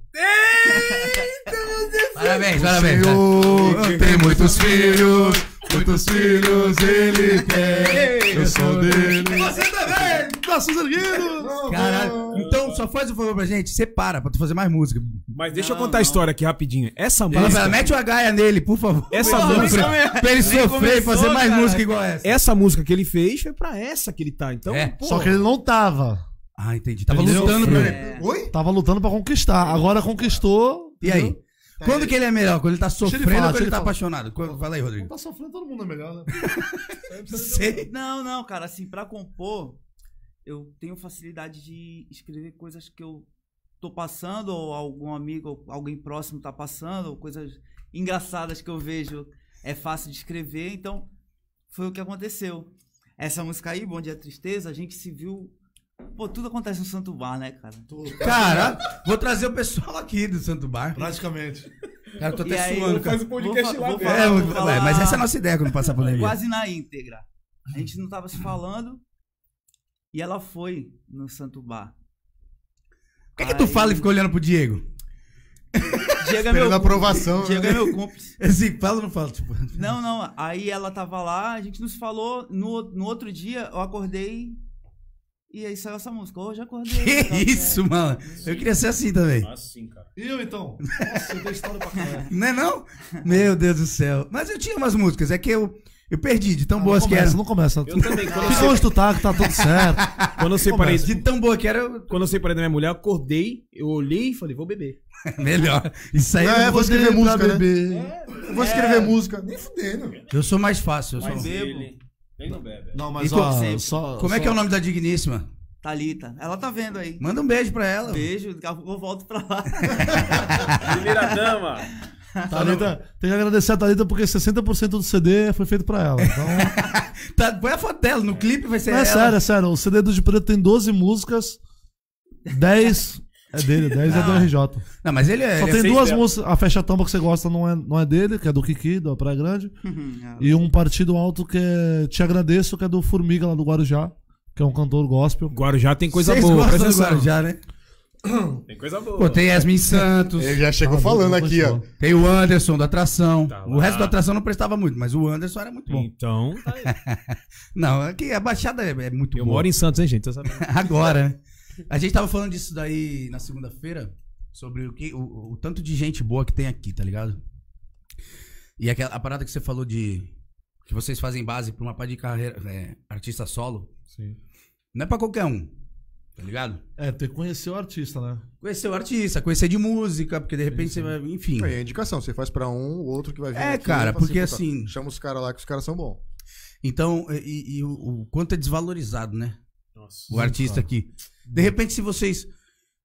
B: Parabéns, parabéns.
D: Senhor tem muitos filhos, muitos filhos ele quer. Eu sou dele.
B: Você também!
D: Braços erguidos!
B: Caralho. Então, só faz um favor pra gente, separa pra tu fazer mais música.
C: Mas deixa eu
E: Não,
C: contar a
E: não.
C: história aqui rapidinho. Essa
B: Fala pra
C: música.
B: ela, mete uma gaia nele, por favor.
C: Essa música-
B: Pra, pra ele sofrer e fazer mais
E: cara.
B: música igual essa.
C: Essa música que ele fez foi pra essa que ele tá. Então,
B: É.
C: pô,
D: Só que ele não tava.
B: Ah, entendi. Tava
D: Entendeu?
B: lutando pra
E: É.
B: Oi?
D: Tava lutando pra conquistar. Agora conquistou.
B: E aí?
D: entendeu?
B: Quando que ele é melhor? Quando ele tá
D: ele
B: sofrendo
D: falar,
B: ou quando
D: deixa
B: ele
D: ele
B: tá
D: falar.
B: apaixonado? Quando- Fala aí, Rodrigo.
D: Tá sofrendo, todo mundo é melhor, né?
B: Sei.
E: Não, não, cara, assim, pra compor, eu tenho facilidade de escrever coisas que eu tô passando, ou algum amigo, ou alguém próximo tá passando, ou coisas engraçadas que eu vejo. É fácil de escrever, então foi o que aconteceu. Essa música aí, Bom Dia Tristeza, a gente se viu. Pô, tudo acontece no Santo Bar, né, cara?
B: Cara, vou trazer o pessoal aqui do Santo Bar.
D: Praticamente.
B: Cara, eu tô
E: E
B: até
E: aí,
B: suando,
C: faz o podcast
E: Vou fa-
C: lá
E: vou falar-
B: É,
E: vou falar
B: mas essa é a nossa ideia quando passar a pandemia.
E: Quase na íntegra. A gente não tava se falando. E ela foi no Santo Bar.
B: Por que, que tu
E: Aí-
B: fala e fica olhando pro Diego?
E: Diego é meu
D: aprovação.
E: cúmplice. Diego é meu cúmplice.
B: Assim, fala ou não fala? Tipo,
E: Não, não. Aí ela tava lá, a gente nos falou. No, no outro dia, eu acordei. E aí saiu essa música. Hoje eu acordei.
B: que
E: tá
B: isso, mano? Eu queria ser assim também.
C: Assim, cara.
D: E eu então? Nossa, eu tenho história pra caralho.
B: Não é não? Meu Deus do céu. Mas eu tinha umas músicas, é que eu, eu perdi de tão
D: Ah,
B: boas
D: não
B: que
D: começa,
B: eram.
D: não começa.
C: Eu também.
D: Fica onde tu tá, que tá tudo certo.
C: quando eu separei,
B: De tão boa que era, eu-
C: quando eu separei da minha mulher, eu acordei, eu olhei e falei, vou beber.
B: melhor. Isso aí
D: É,
B: eu
D: vou
B: vou
D: escrever música,
B: beber.
D: né? Eu vou escrever música. Nem fudendo.
B: Eu sou mais fácil. Eu sou...
E: bebo.
C: ele, não bebe.
D: Não, mas
B: E
D: ó,
E: sempre.
D: só.
B: Como é que é o nome da digníssima?
E: Thalita. Ela tá vendo aí.
B: Manda um beijo pra ela.
E: Beijo, daqui a pouco eu volto pra lá.
C: Primeira dama.
D: Thalita, tem que agradecer a Thalita porque 60% do CD foi feito pra ela. Então,
B: Tá, põe a foto dela, no clipe vai ser
D: não, é
B: ela.
D: sério, é sério. O CD do De Preto tem 12 músicas, 10 é dele, 10 é do RJ.
B: Não, mas ele é.
D: Só
B: ele
D: tem
B: é-
D: duas
C: dela.
D: músicas. A Fecha Tampa que você gosta não é, não é dele, que é do Kiki, da Praia Grande. E um Partido Alto que é Te Agradeço, que é do Formiga lá do Guarujá, que é um cantor gospel.
C: Guarujá tem coisa
B: Vocês
C: boa,
B: gostam do. Guarujá, né?
C: Tem coisa boa.
B: Pô, tem Yasmin Santos,
A: Ele já chegou
D: Ah,
A: falando aqui, ó.
B: tem o Anderson da atração.
C: Tá
B: o resto da atração não prestava muito, mas o Anderson era muito bom.
C: Então, tá aí.
B: Não, aqui a Baixada é, é muito
C: eu
B: boa.
C: moro em Santos, hein, gente?
B: Agora, né? A gente tava falando disso daí na segunda-feira, sobre o, que, o, o tanto de gente boa que tem aqui, tá ligado? E aquela, a parada que você falou de. que vocês fazem base pra uma parte de carreira. é, artista solo.
D: Sim.
B: Não é pra qualquer um, tá ligado?
D: É, tem que conhecer o artista, né?
B: Conhecer o artista, conhecer de música, porque de repente você vai. Enfim.
A: Aí é indicação, você faz pra um, o outro que vai vir.
B: É,
A: aqui,
B: cara, porque assim-
A: Chama os caras lá que os caras são bons.
B: Então, e, e o, o quanto é desvalorizado, né?
C: Nossa.
B: O artista aqui. De repente, se vocês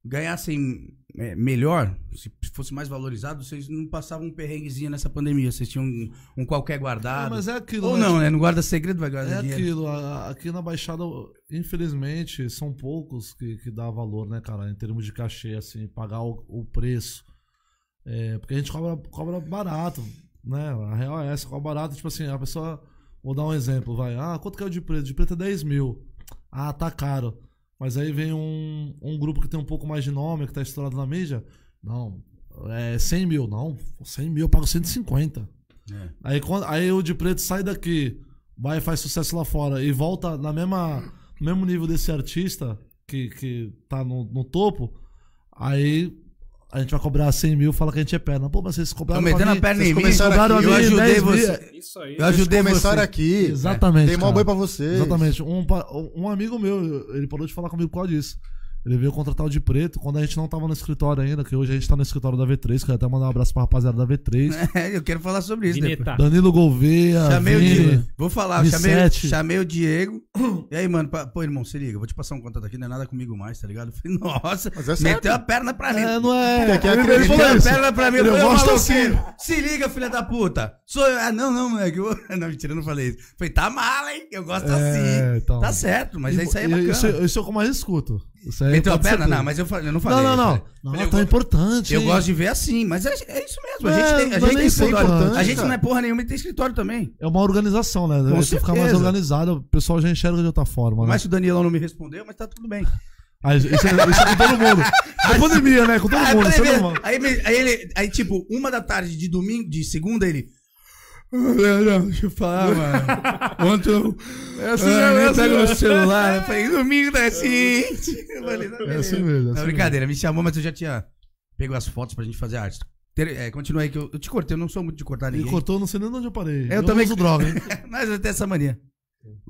B: ganhassem é, melhor, se fosse mais valorizado, vocês não passavam um perrenguezinho nessa pandemia. Vocês tinham um, um qualquer guardado.
D: É, mas é aquilo.
B: Ou
D: né?
B: não, né? Não guarda segredo, vai guardar
D: É
B: dinheiro.
D: aquilo, a- a- aqui na Baixada, infelizmente, são poucos que, que dá valor, né, cara, em termos de cachê, assim, pagar o, o preço. É, porque a gente cobra, cobra barato, né? A real é essa, cobra barato, tipo assim, a pessoa. Vou dar um exemplo, vai. Ah, quanto que é o de preto? De preto é 10 mil. Ah, tá caro. Mas aí vem um, um grupo que tem um pouco mais de nome, que tá estourado na mídia. Não, é 100 mil. Não, 100 mil eu pago 150.
B: É.
D: Aí, quando, aí o de preto sai daqui, vai e faz sucesso lá fora e volta na mesma, no mesmo nível desse artista que, que tá no, no topo, aí a gente vai cobrar 100 mil fala que a gente é perna. Pô, mas vocês cobraram
B: Tô metendo a perna em mim.
D: começaram a
A: aqui,
D: mim
B: eu ajudei
D: 10 mil.
B: você.
C: Isso aí.
B: Eu ajudei
A: começaram
B: você.
A: aqui.
D: Exatamente,
A: Tem mó boi pra vocês.
D: Exatamente. Um, um amigo meu, ele parou de falar comigo por causa disso. Ele veio contratar o de preto quando a gente não tava no escritório ainda, que hoje a gente tá no escritório da V3, quero até mandar um abraço pra rapaziada da V3.
B: É, eu quero falar sobre isso.
C: Vineta.
D: Danilo Gouveia,
B: Chamei o
D: Vini.
B: Diego. Vou falar, chamei, chamei o Diego. E aí, mano, pa- pô, irmão, se liga, vou te passar um contato aqui, não é nada comigo mais, tá ligado? Eu falei, nossa,
A: Mas é certo.
B: meteu a perna pra mim.
D: É, não é.
A: Que é
D: Ele
B: Meteu a perna pra mim, eu
D: Eu gosto assim.
B: se liga, filha da puta. Sou eu. Ah, não, não, moleque. eu- Não, mentira, eu não falei isso. Falei, tá mal, hein? Eu gosto
D: É,
B: assim.
D: então.
B: Tá certo, mas
D: E-
B: isso aí é bacana.
D: Isso, isso é o que eu mais escuto. Isso aí
B: Meteu a perna? Não, mas eu, falei, eu não falei.
D: Não, não, não.
B: falei.
D: Não,
B: Falei,
D: é
B: eu
D: tão
B: go-
D: importante.
B: Eu gosto de ver assim, mas é, é isso mesmo. A
D: É,
B: gente tem, a
D: não
B: gente tem escritório. A gente não é porra nenhuma e tem escritório também.
D: É uma organização, né?
B: Com
D: Se ficar mais organizado, o pessoal já enxerga de outra forma, né?
B: que o Danielão não me respondeu, mas tá tudo bem.
D: Ah, isso, é, isso é com todo mundo. É pandemia, né? Com todo
B: Ah,
D: mundo. é
B: aí, aí ele, aí tipo, uma da tarde de domingo, de segunda, ele. "Ah, Não, deixa eu falar, mano. Ontem eu.
D: É assim,
B: ah,
D: é
B: nem
D: assim,
B: pego
D: é.
B: no celular. Eu falei, domingo tá assim. Eu falei, tá
D: É
B: beleza.
D: assim mesmo. é
B: Não,
D: assim
B: brincadeira, me chamou, mas eu já tinha pego as fotos pra gente fazer arte. É, continua aí que eu, eu te cortei, eu não sou muito de cortar ninguém.
D: Ele cortou, não sei nem onde eu parei.
B: Eu também-
D: uso droga, hein?
B: mas eu tenho essa mania.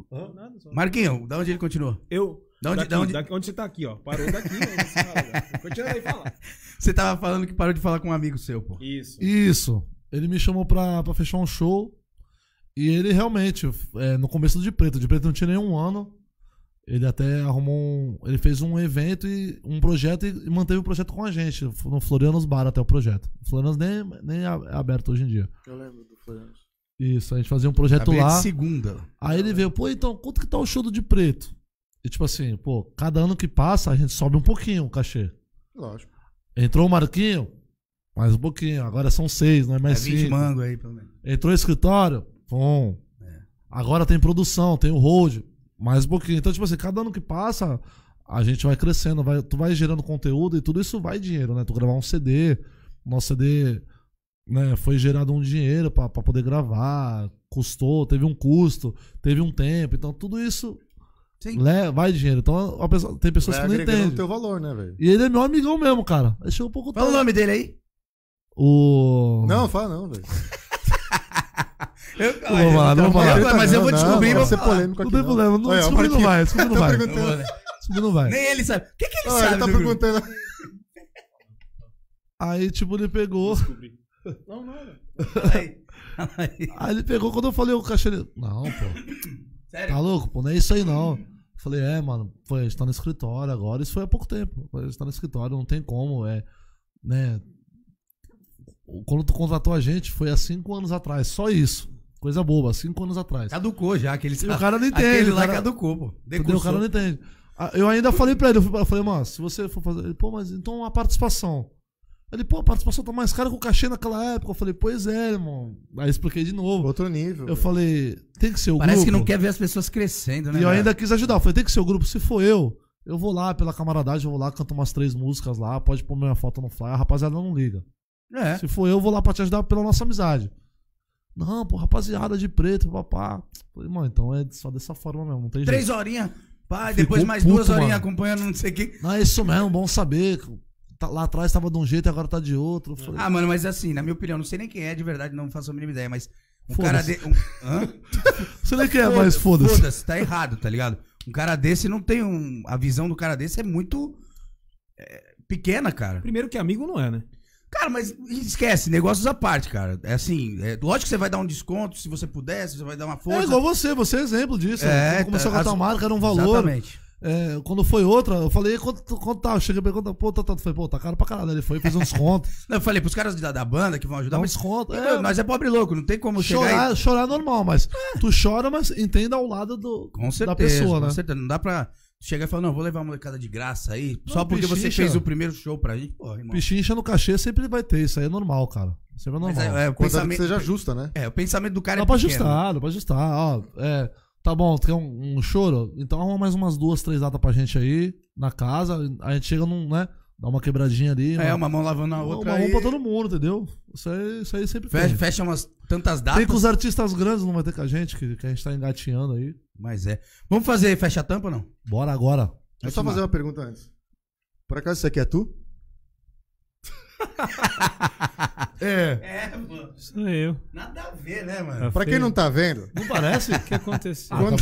C: Só.
B: Marquinho, da onde ele continua?
C: Eu.
B: Da onde-
C: daqui,
B: da onde-
C: daqui- onde você tá aqui, ó. Parou daqui. fala, Continua aí, fala.
B: Você tava falando que parou de falar com um amigo seu, pô.
C: Isso.
D: Isso. Ele me chamou pra, pra fechar um show. E ele realmente, é, no começo do de preto, de preto não tinha nenhum ano. Ele até arrumou um. Ele fez um evento e um projeto e, e manteve o projeto com a gente. No Florianos Bar até o projeto. O Florianos nem, nem é aberto hoje em dia.
A: Eu lembro do Floriano.
D: Isso, a gente fazia um projeto lá.
B: de segunda.
D: Aí ele veio, pô, então, quanto que tá o show do de preto? E tipo assim, pô, cada ano que passa a gente sobe um pouquinho o cachê.
A: Lógico.
D: Entrou o Marquinho, mais um pouquinho. Agora são seis, não é
B: É
D: mais
B: 20
D: cinco.
B: mango aí, pelo menos.
D: Entrou o escritório, bom. Agora tem produção, tem o hold, mais um pouquinho. Então, tipo assim, cada ano que passa, a gente vai crescendo, vai, tu vai gerando conteúdo e tudo isso vai dinheiro, né? Tu gravar um CD, nosso CD, né, foi gerado um dinheiro pra, pra poder gravar, custou, teve um custo, teve um tempo. Então, tudo isso le- vai dinheiro. Então, a pessoa- tem pessoas
A: Vai
D: que não entendem.
A: teu valor, né, velho?
D: E ele é meu amigão mesmo, cara. Ele chegou um pouco
B: Fala o nome dele aí.
D: O.
A: Não, fala não, velho.
B: Eu,
D: Não vou falar, não vou falar.
B: Mas eu vou
A: Não,
B: descobrir
A: não,
B: vou
A: vai ser
B: falar.
A: polêmico
D: Não
A: aqui.
D: tem problema, não,
A: Olha,
D: descobrir não vai, descobrir não
A: tá
D: vai. Descobrir não vai.
B: Nem ele sabe. O que, que ele
A: Ó,
B: sabe?
A: ele tá perguntando.
D: Aí, tipo, ele pegou.
C: Não, nada.
B: Aí, aí.
D: Aí ele pegou quando eu falei o cachê. Ele, não, pô.
B: Sério?
D: Tá louco, pô? Não é isso aí não. Eu falei, é, mano, foi, a gente tá no escritório agora. Isso foi há pouco tempo. A gente tá no escritório, não tem como, é. Né? Quando tu contratou a gente foi há cinco anos atrás. Só isso. Coisa boba, cinco anos atrás.
B: Caducou já, aquele
D: E o cara não entende.
B: Aquele
D: o
B: lá
D: cara-
B: caducou, pô.
D: Entendeu? O cara não entende. Ah, Eu ainda falei pra ele, eu falei, mano, se você for fazer. Ele, pô, mas então a participação. Ele, pô, a participação tá mais cara que o cachê naquela época. Eu falei, pois é, irmão. Aí expliquei de novo.
A: Outro nível.
D: Eu
A: velho.
D: falei, tem que ser o
B: Parece
D: grupo.
B: que não quer ver as pessoas crescendo, né?
D: E eu ainda quis ajudar. Eu falei, tem que ser o grupo. Se for eu, eu vou lá pela camaradagem, eu vou lá, canto umas três músicas lá, pode pôr minha foto no flyer. A rapaziada não liga.
B: É.
D: Se for eu, eu vou lá pra te ajudar pela nossa amizade. Não, pô, rapaziada de preto, papá. Falei, mano, então é só dessa forma mesmo, não tem jeito.
B: Três horinhas. Pá,
D: Ficou
B: depois mais
D: puto,
B: duas horinhas
D: mano.
B: acompanhando não sei o que.
D: Não, é isso mesmo, bom saber. Tá- lá atrás tava de um jeito e agora tá de outro. Falei,
B: Ah, mano, mas assim, na minha opinião, não sei nem quem é de verdade, não faço a mínima ideia, mas um cara de. Um... Hã?
D: você nem quer, mas foda-se.
B: Foda-se, tá errado, tá ligado? Um cara desse não tem um. A visão do cara desse é muito. é, pequena, cara.
C: Primeiro que amigo não é, né?
B: Cara, mas esquece, negócios à parte, cara. É assim, é, lógico que você vai dar um desconto se você puder, se você vai dar uma força.
D: É igual você, você é exemplo disso.
B: É,
D: Quando começou
B: tá-
D: a contar
B: as-
D: marca, era um valor.
B: Exatamente.
D: É, quando foi outra, eu falei, quanto, quanto tá? Eu cheguei e perguntei, pô, tá, tá, foi, pô, tá caro pra caralho. Ele foi, fez um desconto.
B: Não, eu falei pros caras da, da banda que vão ajudar,
D: Dá um
B: mas
D: desconto.
B: É,
D: É,
B: nós é pobre louco, não tem como chegar
D: chorar,
B: e...
D: chorar é normal, mas tu chora, mas entenda ao lado do,
B: Com certeza,
D: da pessoa,
B: com
D: né?
B: certeza. Não dá pra chegar e falar, não, vou levar uma molecada de graça aí, só porque você
D: pechincha.
B: fez o primeiro show pra gente. Porra, irmão.
D: Pichincha no cachê sempre vai ter, isso aí é normal, cara. Sempre é
B: Mas
D: normal.
B: é, é, o
A: Contanto que
B: pensamento,
A: seja justa, né?
B: é, o pensamento do cara
D: dá
B: é
D: pra
B: pequeno.
D: ajustar, dá pra ajustar. Ó, é, tá bom, tu quer um, um choro? Então arruma mais umas duas, três datas pra gente aí, na casa. A gente chega num, né? Dá uma quebradinha ali.
B: É, uma mão lavando a
D: uma,
B: outra
D: uma mão
B: aí.
D: pra todo mundo, entendeu? Isso aí, isso aí sempre
B: Fecha,
D: tem.
B: fecha umas tantas
D: Tem
B: datas.
D: com os artistas grandes, não vai ter com a gente, que, que a gente tá engatinhando aí.
B: Mas é. Vamos fazer fecha a tampa ou não?
D: Bora agora.
A: Deixa eu só fazer uma pergunta antes. Por acaso isso aqui é tu?
D: É.
B: É, mano.
C: Sou eu.
B: Nada a ver, né, mano?
A: Pra quem não tá vendo,
D: Não parece?
C: O que aconteceu?
D: Ah,
A: quando,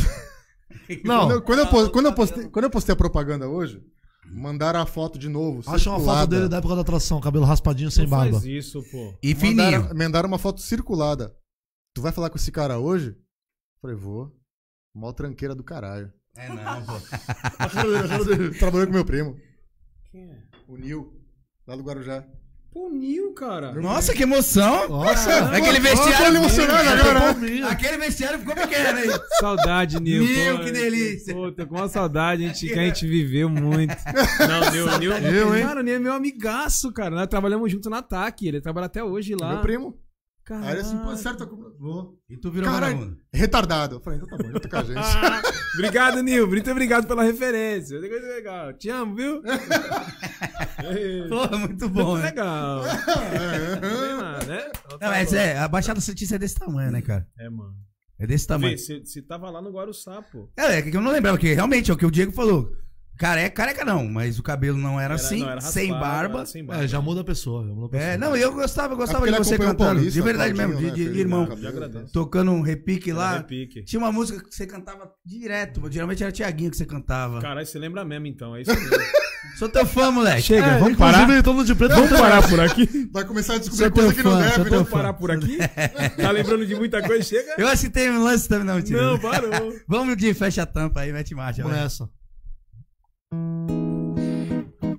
D: Não,
A: quando, eu, quando eu pos- quando eu postei, quando eu postei a propaganda hoje, mandaram a foto de novo.
D: acha uma foto dele da época da atração, cabelo raspadinho, sem
C: Não
D: barba.
C: faz isso, pô.
B: E fininho.
A: Mandaram, mandaram uma foto circulada. Tu vai falar com esse cara hoje? Falei, vou. Mó tranqueira do caralho.
B: É não, pô.
A: Trabalhou com meu primo,
C: Quem é?
A: o Nil, lá do Guarujá.
C: Pô, Nil, cara.
B: Nossa, que emoção!
D: Nossa,
B: Aquele
A: Olha
B: vestiário.
A: emocionado agora, né?
B: Aquele vestiário ficou pequeno aí.
C: Saudade, Nil.
B: Nil, que delícia.
C: Pô, tô com uma saudade, a gente, que a gente viveu muito. Não, Nil, Nil,
D: Eu, hein?
C: Cara, o Nil é meu amigaço, cara. Nós trabalhamos junto na TAC. Ele trabalha até hoje lá.
A: Meu primo.
C: Cara,
A: Aí ele assim, pô, certo, vou.
B: E tu virou
A: Caralho,
B: vagabundo.
A: retardado. Eu falei, então tá bom, já tô com a gente.
C: Obrigado, Nil. Muito obrigado pela referência. Coisa legal. Te amo, viu? Ei,
B: Pô, muito
C: Muito
B: bom, né?
C: legal. Né? Então tá
B: Não, mas é, a Baixada Santista é desse tamanho, né, cara?
C: É, mano.
B: É desse tamanho.
C: Vê, você tava lá no Guaruçá, pô.
B: É, é que eu não lembrava, que realmente é o que o Diego falou. Careca, careca não, mas o cabelo não era,
C: Era-
B: assim,
C: não, era
B: sem
C: raspado,
B: barba.
C: era Sem barba.
D: É, já muda a pessoa. Já muda a pessoa.
B: É, não, eu gostava, eu gostava
A: É
B: de você cantando.
A: Paulista,
B: de verdade mesmo, de,
A: né,
B: de- irmão. Tocando um repique
C: Era
B: lá.
C: repique.
B: Tinha uma música que você cantava direto. Geralmente era Tiaguinho que você cantava.
C: Caralho, você lembra mesmo então, é isso mesmo.
B: Sou teu fã, moleque.
C: Chega,
D: É,
C: vamos
D: inclusive,
C: parar.
D: todo de preto.
C: Vamos parar por aqui?
A: Vai começar a descobrir coisa que não
B: fã,
A: deve, né?
C: Vamos parar por aqui? Tá lembrando de muita coisa? Chega.
B: Eu acho que tem um lance também, não, mentira.
C: Não, parou.
B: Vamos de fecha a tampa aí, mete marcha.
D: Vamos nessa.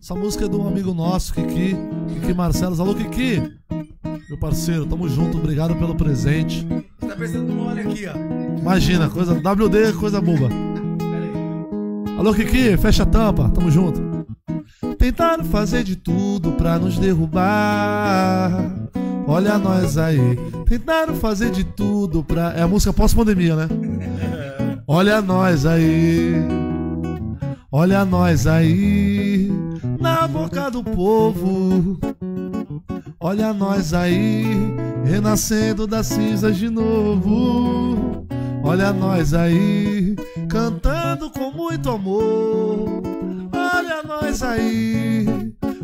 D: Essa música é de um amigo nosso, Kiki. Kiki Marcelos. Alô, Kiki! Meu parceiro, tamo junto. Obrigado pelo presente.
B: Você tá precisando de um óleo aqui, ó.
D: Imagina, coisa WD, coisa boba.
B: Pera aí.
D: Alô, Kiki, fecha a tampa, tamo junto. Tentaram fazer de tudo pra nos derrubar. Olha nós aí. Tentaram fazer de tudo pra. É a música pós-pandemia, né? Olha nós aí. Olha nós aí. Na boca do povo. Olha nós aí. Renascendo das cinzas de novo. Olha nós aí. Cantando com muito amor. Olha nós aí.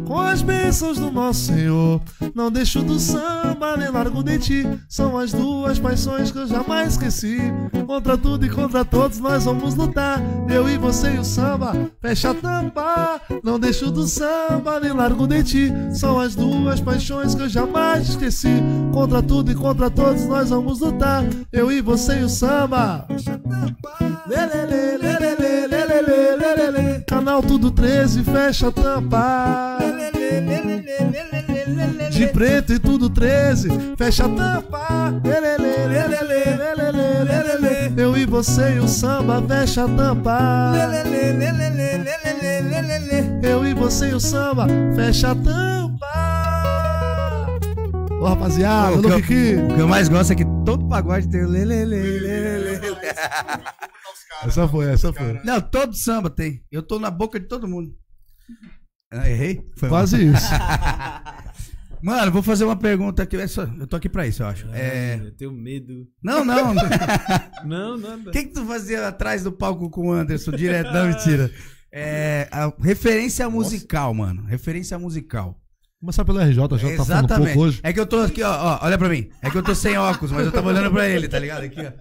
D: Com as bênçãos do nosso Senhor. Não deixo do samba, nem largo de ti. São as duas paixões que eu jamais esqueci. Contra tudo e contra todos nós vamos lutar. Eu e você e o samba, fecha a tampa. Não deixo do samba, nem largo de ti. São as duas paixões que eu jamais esqueci. Contra tudo e contra todos nós vamos lutar. Eu e você e o samba. Lelele, lelele, Canal Tudo 13, fecha a tampa. De preto e tudo 13, fecha a tampa. Eu e você e o samba, fecha a tampa. Eu e você e o samba, fecha a tampa. Ô rapaziada,
B: O que eu-. O que eu mais gosto é que todo pagode tem o.
D: Essa foi, essa foi.
B: Não, todo samba tem. Eu tô na boca de todo mundo. Ah, errei? Foi mal.
D: Quase isso.
B: Mano, vou fazer uma pergunta aqui. é Eu tô aqui pra isso, eu acho. É...
C: Eu tenho medo.
B: Não, não. O
C: Não, nada.
B: que, que tu fazia atrás do palco com o Anderson? Direto, não, mentira. É, a referência musical, mano. Referência musical.
D: Começar pelo RJ, já tá falando pouco hoje.
B: É que eu tô aqui, ó, ó, olha pra mim. É que eu tô sem óculos, mas eu tava olhando pra ele, tá ligado? Aqui, ó.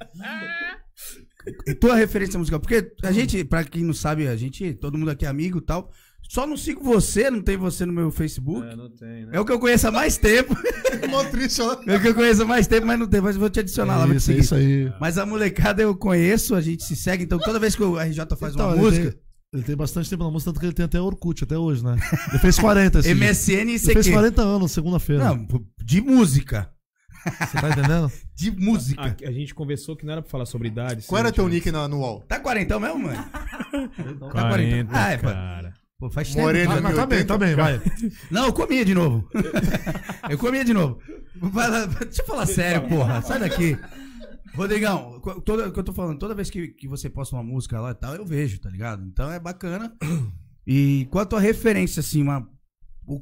B: E tua referência musical? Porque a gente, pra quem não sabe, a gente, todo mundo aqui é amigo e tal. Só não sigo você, não tem você no meu Facebook.
C: É, não tem, né?
B: É o que eu conheço há mais tempo.
A: Ó.
B: É o que eu conheço há mais tempo, mas não tem. Mas eu vou te adicionar lá, vou te seguir.
D: isso aí.
B: Mas a molecada eu conheço, a gente se segue. Então toda vez que o RJ faz
D: Então,
B: uma música.
D: Ele tem bastante tempo na música, tanto que ele tem até Orkut até hoje, né? Ele fez 40 esse dia.
B: MSN e
D: Ele fez
B: CQ.
D: 40 anos, segunda-feira.
B: Não, de música.
D: Você tá entendendo?
B: De música.
C: A, a gente conversou que não era pra falar sobre idade.
A: Qual era
C: sim,
A: teu nick na, no UOL?
B: Tá quarentão mesmo, mano?
C: 40,
B: Ah, é, pô.
C: cara.
B: Pô, faz tempo.
A: Moreno.
D: Tá, mas tá bem, tá bem, vai.
B: Não, eu comia de novo. eu comia de novo. Deixa eu falar sério, porra. Sai daqui. Rodrigão, toda, que eu tô falando, toda vez que, que você posta uma música lá e tal, eu vejo, tá ligado? Então é bacana. E qual a tua referência, assim, uma.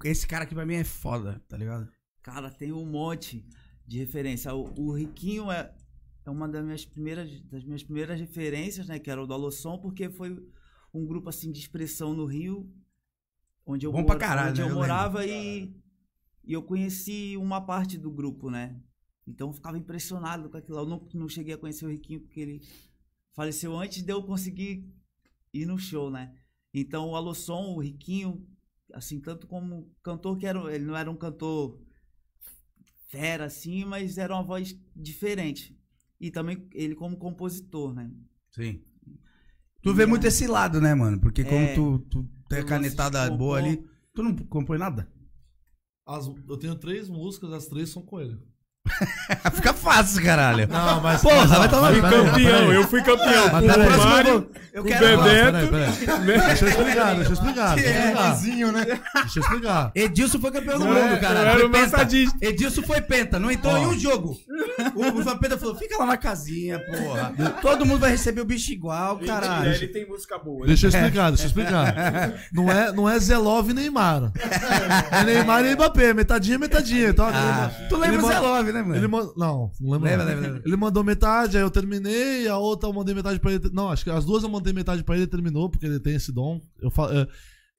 B: Esse cara aqui pra mim é foda, tá ligado?
E: Cara, tem um monte de referência. O, o Riquinho é, é uma das minhas primeiras das minhas primeiras referências, né? Que era o do Alossom, porque foi um grupo assim de expressão no Rio, onde eu,
B: Bom pra
E: mora-
B: caralho,
E: onde
B: né?
E: eu
B: Eu
E: morava e, e eu conheci uma parte do grupo, né? Então eu ficava impressionado com aquilo. lá. Eu não, não cheguei a conhecer o Riquinho porque ele faleceu antes de eu conseguir ir no show, né? Então o Alossom, o Riquinho, assim, tanto como cantor que era, ele não era um cantor fera assim, mas era uma voz diferente. E também ele como compositor, né?
B: Sim. Tu vê muito esse lado, né, mano? Porque como
E: É.
B: tu, tu tem a
E: Eu
B: canetada boa ali, tu não compõe nada?
D: As- eu tenho três músicas, as três são com ele.
B: Fica fácil, caralho.
D: Não, mas.
B: Porra,
D: mas,
B: vai tomar
D: peraí,
C: Campeão, eu fui campeão.
D: Mas peraí,
C: o Mário,
B: eu
C: com o
B: quero-
D: Não, peraí,
C: Bebeto.
D: peraí. Deixa eu explicar, deixa eu explicar. Deixa eu
B: É,
D: explicar.
A: Vizinho, né?
D: Deixa eu explicar.
B: Edilson foi campeão do mundo,
C: era-
B: cara.
C: eu era o.
B: Edilson foi penta, não entrou em um jogo. O, o Vampeta falou: fica lá na casinha, porra. Todo mundo vai receber o bicho igual, caralho.
C: Ele tem música boa.
D: Deixa eu explicar, deixa eu explicar. Não é, não é Zelov e Neymar. É Neymar e Mbappé, metadinha, metadinha. Então,
B: Ah, tu lembra
D: ele
B: né, mano?
D: Ele man- Não, não lembro.
B: Lembra,
D: não.
B: lembra, lembra.
D: Ele mandou metade, aí eu terminei, a outra eu mandei metade pra ele. Não, acho que as duas eu mandei metade pra ele e terminou, porque ele tem esse dom. Eu falo, é,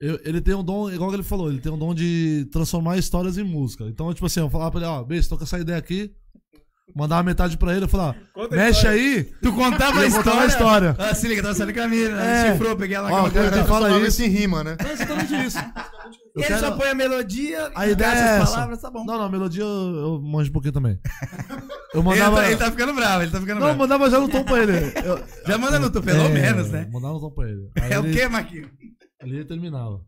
D: eu- ele tem um dom, igual ele falou, ele tem um dom de transformar histórias em música. Então, tipo assim, eu falava pra ele, ó, beijo, tô com essa ideia aqui. Mandava metade pra ele, eu falava,
C: Conta a
D: mexe
C: história.
D: aí.
B: Tu contava a história.
D: a história.
B: Ah, se liga, tava saindo caminho,
D: É.
B: né? Chifrou, peguei ela na
D: Ó, cara, quem fala isso.
A: em rima, né?
D: É exatamente isso.
B: Ele
D: quero-
B: só põe a melodia,
D: A ideia é
B: as
D: essa.
B: palavras, tá bom.
D: Não, não, a melodia eu, eu manjo um pouquinho também. Eu
B: Ele,
D: mandava.
B: tá, ele tá ficando bravo, ele tá ficando
D: Não,
B: bravo.
D: mandava já no tom pra ele. Eu-
B: Já manda no tu, pelo
D: É,
B: menos, né?
D: Mandava no tom pra ele. Aí
B: É o
D: ele-
B: quê, Marquinhos?
D: Ele terminava.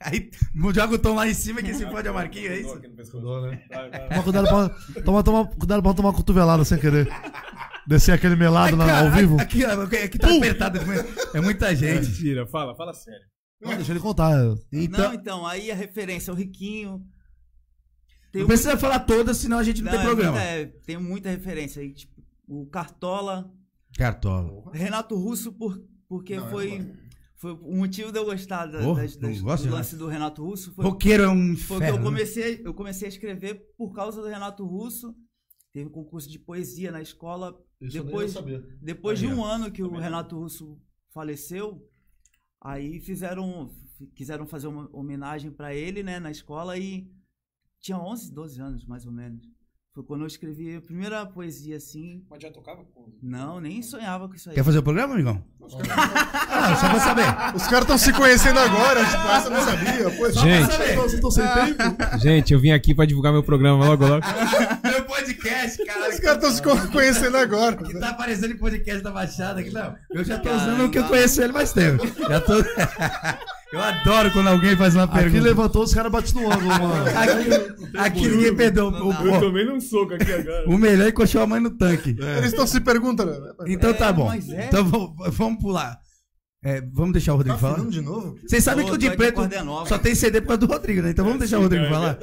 B: Aí joga o tom lá em cima que se pode é o Marquinhos, é isso?
D: Toma cuidado pra, toma, toma, cuidado pra não tomar cotovelada sem querer. Descer aquele melado na-
B: Cara,
D: ao vivo.
B: Aqui, aqui, aqui tá apertado. É muita gente.
C: Mentira, fala, fala sério.
D: Não, deixa ele contar.
B: Então,
E: Não, então, aí a referência é o Riquinho. Tem
B: não precisa falar todas, senão a gente não, tem
E: é
B: programa.
E: muita- é, tem muita referência aí, tipo, o Cartola,
B: Cartola.
E: Renato Russo, por, porque
A: Não,
E: foi,
A: não
E: foi o motivo de eu gostar da,
B: Porra,
E: das,
B: não
E: das,
B: gosto
E: do lance do Renato Russo. Foi,
B: Roqueiro é um
E: foi que eu
B: né?
E: comecei, eu comecei a escrever por causa do Renato Russo. Teve um concurso de poesia na escola. depois depois de um ano que o Renato Russo faleceu, aí fizeram quiseram fazer uma homenagem pra ele, né, na escola e tinha 11, 12 anos mais ou menos. Foi quando eu escrevi a primeira poesia assim.
C: Mas já tocava com.
E: Não, nem sonhava com isso aí.
B: Quer fazer o programa, amigão? Ah, só pra saber.
A: Os caras estão se conhecendo agora, essa não sabia. Pô, só
C: Gente.
A: pra saber.
D: Vocês estão sem tempo?
C: Gente, eu vim aqui pra divulgar meu programa logo, logo.
B: Podcast, caralho.
A: Os caras estão se co- conhecendo agora.
B: Que tá aparecendo em podcast da Baixada aqui, não. Eu já tô
E: Cara,
B: usando o que eu
E: não.
B: conheço ele mais tempo. Já tô. eu adoro quando alguém faz uma
D: Aqui
B: pergunta.
D: levantou, os caras batem no ângulo, mano.
B: Aqui, aqui ninguém perdeu. O, o,
C: tomei num soco aqui agora.
B: o melhor é coxou a mãe no tanque.
A: Eles estão se perguntando. né?
B: Então tá
E: É,
B: bom.
E: mas é.
B: Então vamos, vamos pular. É, vamos deixar o Rodrigo
A: Tá
B: falar?
A: de novo?
B: Vocês sabem que o de preto
E: nova.
B: só tem CD por causa do Rodrigo, né? Então vamos deixar o Rodrigo falar.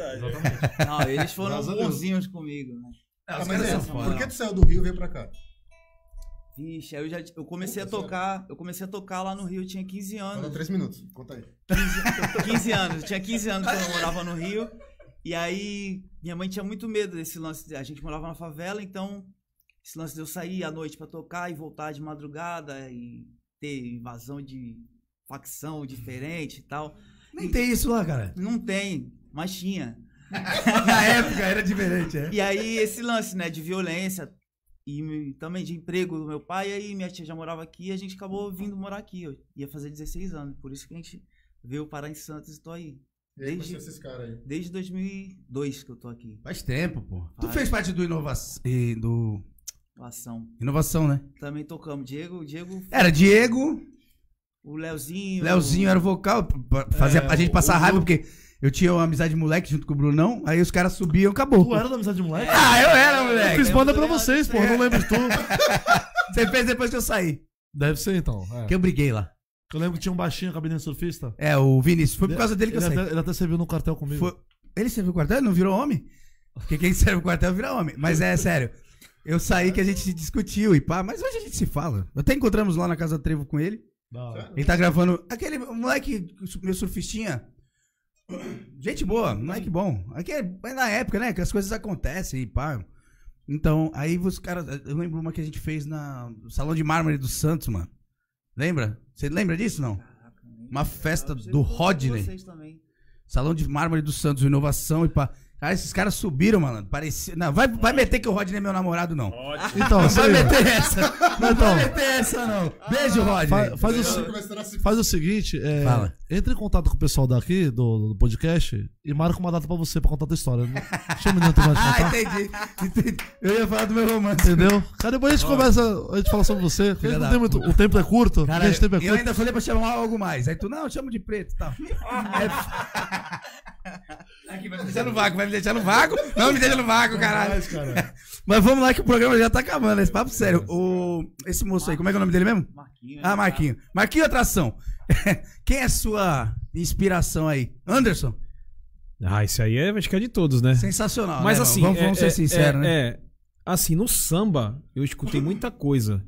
E: Não, eles foram bonzinhos comigo, né?
B: Ah,
A: Ah, mas é, por que tu saiu do Rio e veio pra cá?
E: Vixe, aí eu já eu comecei a tocar, eu comecei a tocar lá no Rio, eu tinha 15
A: Falta
E: anos.
A: três minutos. Conta aí.
E: 15 anos, eu tinha 15 anos quando eu morava no Rio. E aí, minha mãe tinha muito medo desse lance. A gente morava na favela, então, esse lance de eu sair à noite pra tocar e voltar de madrugada e ter invasão de facção diferente e tal.
B: Nem tem isso lá, cara.
E: Não tem, mas tinha.
B: Na época era diferente, é.
E: E aí, esse lance, né, de violência e também de emprego do meu pai, aí minha tia já morava aqui e a gente acabou vindo morar aqui. Eu ia fazer 16 anos, por isso que a gente veio parar em Santos e tô aí.
A: E aí,
E: Desde-. Desde 2002 que eu tô aqui.
B: Faz tempo, pô. Tu
E: Faz.
B: fez parte do inovação, do
E: Ação.
B: inovação, né?
E: Também tocamos. Diego, Diego
B: Era Diego,
E: O Leozinho.
B: Leozinho era o vocal, pra fazer a gente passar raiva, porque eu tinha uma amizade de moleque junto com o Brunão, aí os caras subiam, acabou.
D: Tu era da amizade de moleque?
B: Ah, eu era,
D: Eu
B: moleque.
D: fiz banda pra vocês, pô. Não lembro de tu.
B: Você fez depois que eu saí.
D: Deve ser então. é.
B: Que eu briguei lá.
D: Eu lembro que tinha um baixinho, cabelinho surfista.
B: É, o Vinícius. Foi por causa dele que eu
D: ele
B: saí.
D: Até, ele até serviu no quartel comigo.
B: Foi- Ele serviu o quartel? Ele não virou homem? Porque quem serve o quartel vira homem. Mas é sério. Eu saí que a gente discutiu e pá, mas hoje a gente se fala. Até encontramos lá na Casa do Trevo com ele. Ele tá gravando. Aquele moleque, meu surfistinha. Gente boa, moleque bom. Aqui é é na época, né? Que as coisas acontecem e pá. Então, aí os caras. Eu lembro uma que a gente fez na no Salão de Mármore do Santos, mano. Lembra? Você lembra disso, não? Uma festa do Rodney.
E: Vocês também.
B: Salão de Mármore do Santos, inovação e pá. Cara, esses caras subiram, mano. Parecia. Não, vai, vai meter que o Rodney é meu namorado, não.
D: Então,
B: Não vai meter essa. Não
D: Então.
B: vai meter essa, não. Beijo, Rodney.
D: fa- faz, o, faz o seguinte, é,
B: Fala.
D: entre em contato com o pessoal daqui do, do podcast e marca uma data pra você pra contar a tua história. Chama o menino de
B: Ah,
D: contar.
B: entendi. entendi. Eu ia falar do meu romance.
D: Entendeu? Cara, depois a gente conversa, a gente fala sobre você. não tem muito, o tempo é curto,
B: Cara,
D: a gente tempo é
B: eu
D: curto.
B: ainda falei pra chamar algo mais. Aí tu, não, eu chamo de preto e tal. Aqui, vai me deixar no vácuo, vai me deixar no vácuo. Não me deixa no vácuo, caralho.
D: Mas, cara,
B: Mas vamos lá que o programa já tá acabando. Esse papo sério. O, esse moço aí, como é que é o nome dele mesmo?
E: Marquinhos.
B: Ah, Marquinho. Marquinho Atração. Quem é sua inspiração aí? Anderson?
C: Ah, isso aí é, acho que é de todos, né?
B: Sensacional.
C: Mas
B: né,
C: assim,
B: vamos,
C: é-
B: vamos ser
C: é-
B: sinceros,
C: é-
B: né?
C: é, assim, no samba, eu escutei muita coisa.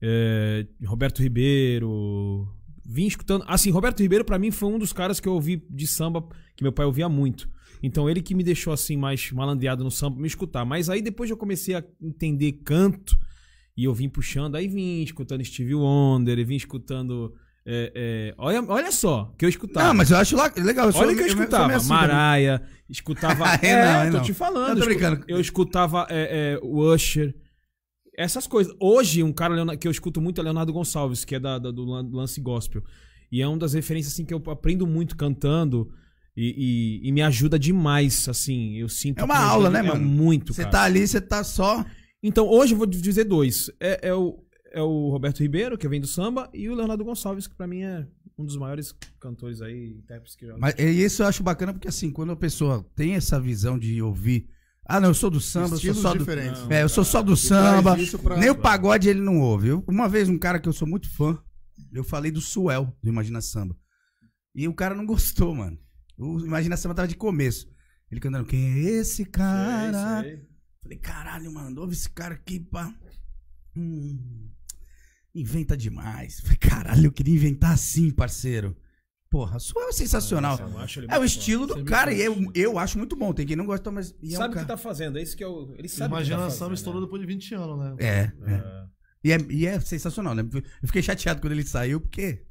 C: É, Roberto Ribeiro. Vim escutando. Assim, Roberto Ribeiro, pra mim, foi um dos caras que eu ouvi de samba que meu pai ouvia muito. Então, ele que me deixou assim, mais malandeado no samba me escutar. Mas aí depois eu comecei a entender canto e eu vim puxando. Aí vim escutando Stevie Wonder, e vim escutando. é, é, olha, olha só, que eu escutava.
B: Não, mas eu acho legal. Eu sou,
C: Olha que eu escutava.
B: assim também.
C: Maraia, escutava. É,
B: não, aí
C: tô
B: não.
C: te falando.
B: Não, tô
C: eu
B: brincando.
C: Eu escutava é, é, o Usher. Essas coisas. Hoje, um cara que eu escuto muito é Leonardo Gonçalves, que é da, da- do lan- lance gospel. E é uma das referências assim, que eu aprendo muito cantando. E, e- e me ajuda demais, assim. Eu sinto.
B: É uma aula, né,
C: é
B: mano?
C: Muito,
B: Você tá ali, você tá só.
C: Então, hoje eu vou dizer dois. É, é o, é o Roberto Ribeiro, que vem do samba, e o Leonardo Gonçalves, que pra mim é um dos maiores cantores aí, intérpretes que já.
B: Mas e isso eu acho bacana porque, assim, quando a pessoa tem essa visão de ouvir. Ah, não, eu sou do samba, eu sou
A: Estilos
B: só do.
A: diferentes.
B: É, eu sou só do samba.
A: pra-
B: Nem o pagode ele não ouve. Eu- uma vez, um cara que eu sou muito fã, eu falei do Suel, do Imagina Samba. E o cara não gostou, mano. O Imagina Samba tava de começo. Ele cantando, quem é esse cara? Falei, caralho, mano, ouve esse cara aqui, pá. Hum, inventa demais. Falei, caralho, eu queria inventar assim, parceiro. Porra, Suel é sensacional.
C: Ele
B: É o estilo do cara, e eu, eu acho muito bom. Tem quem não gosta, mas. e é um
C: sabe o que
B: cara-
C: tá fazendo, é isso que eu. Ele sabe
D: Imagina
C: o que
D: a
C: tá
D: estourou
C: né?
D: depois de 20 anos, né?
B: É, é. E, é. e é sensacional, né? Eu fiquei chateado quando ele saiu, porque.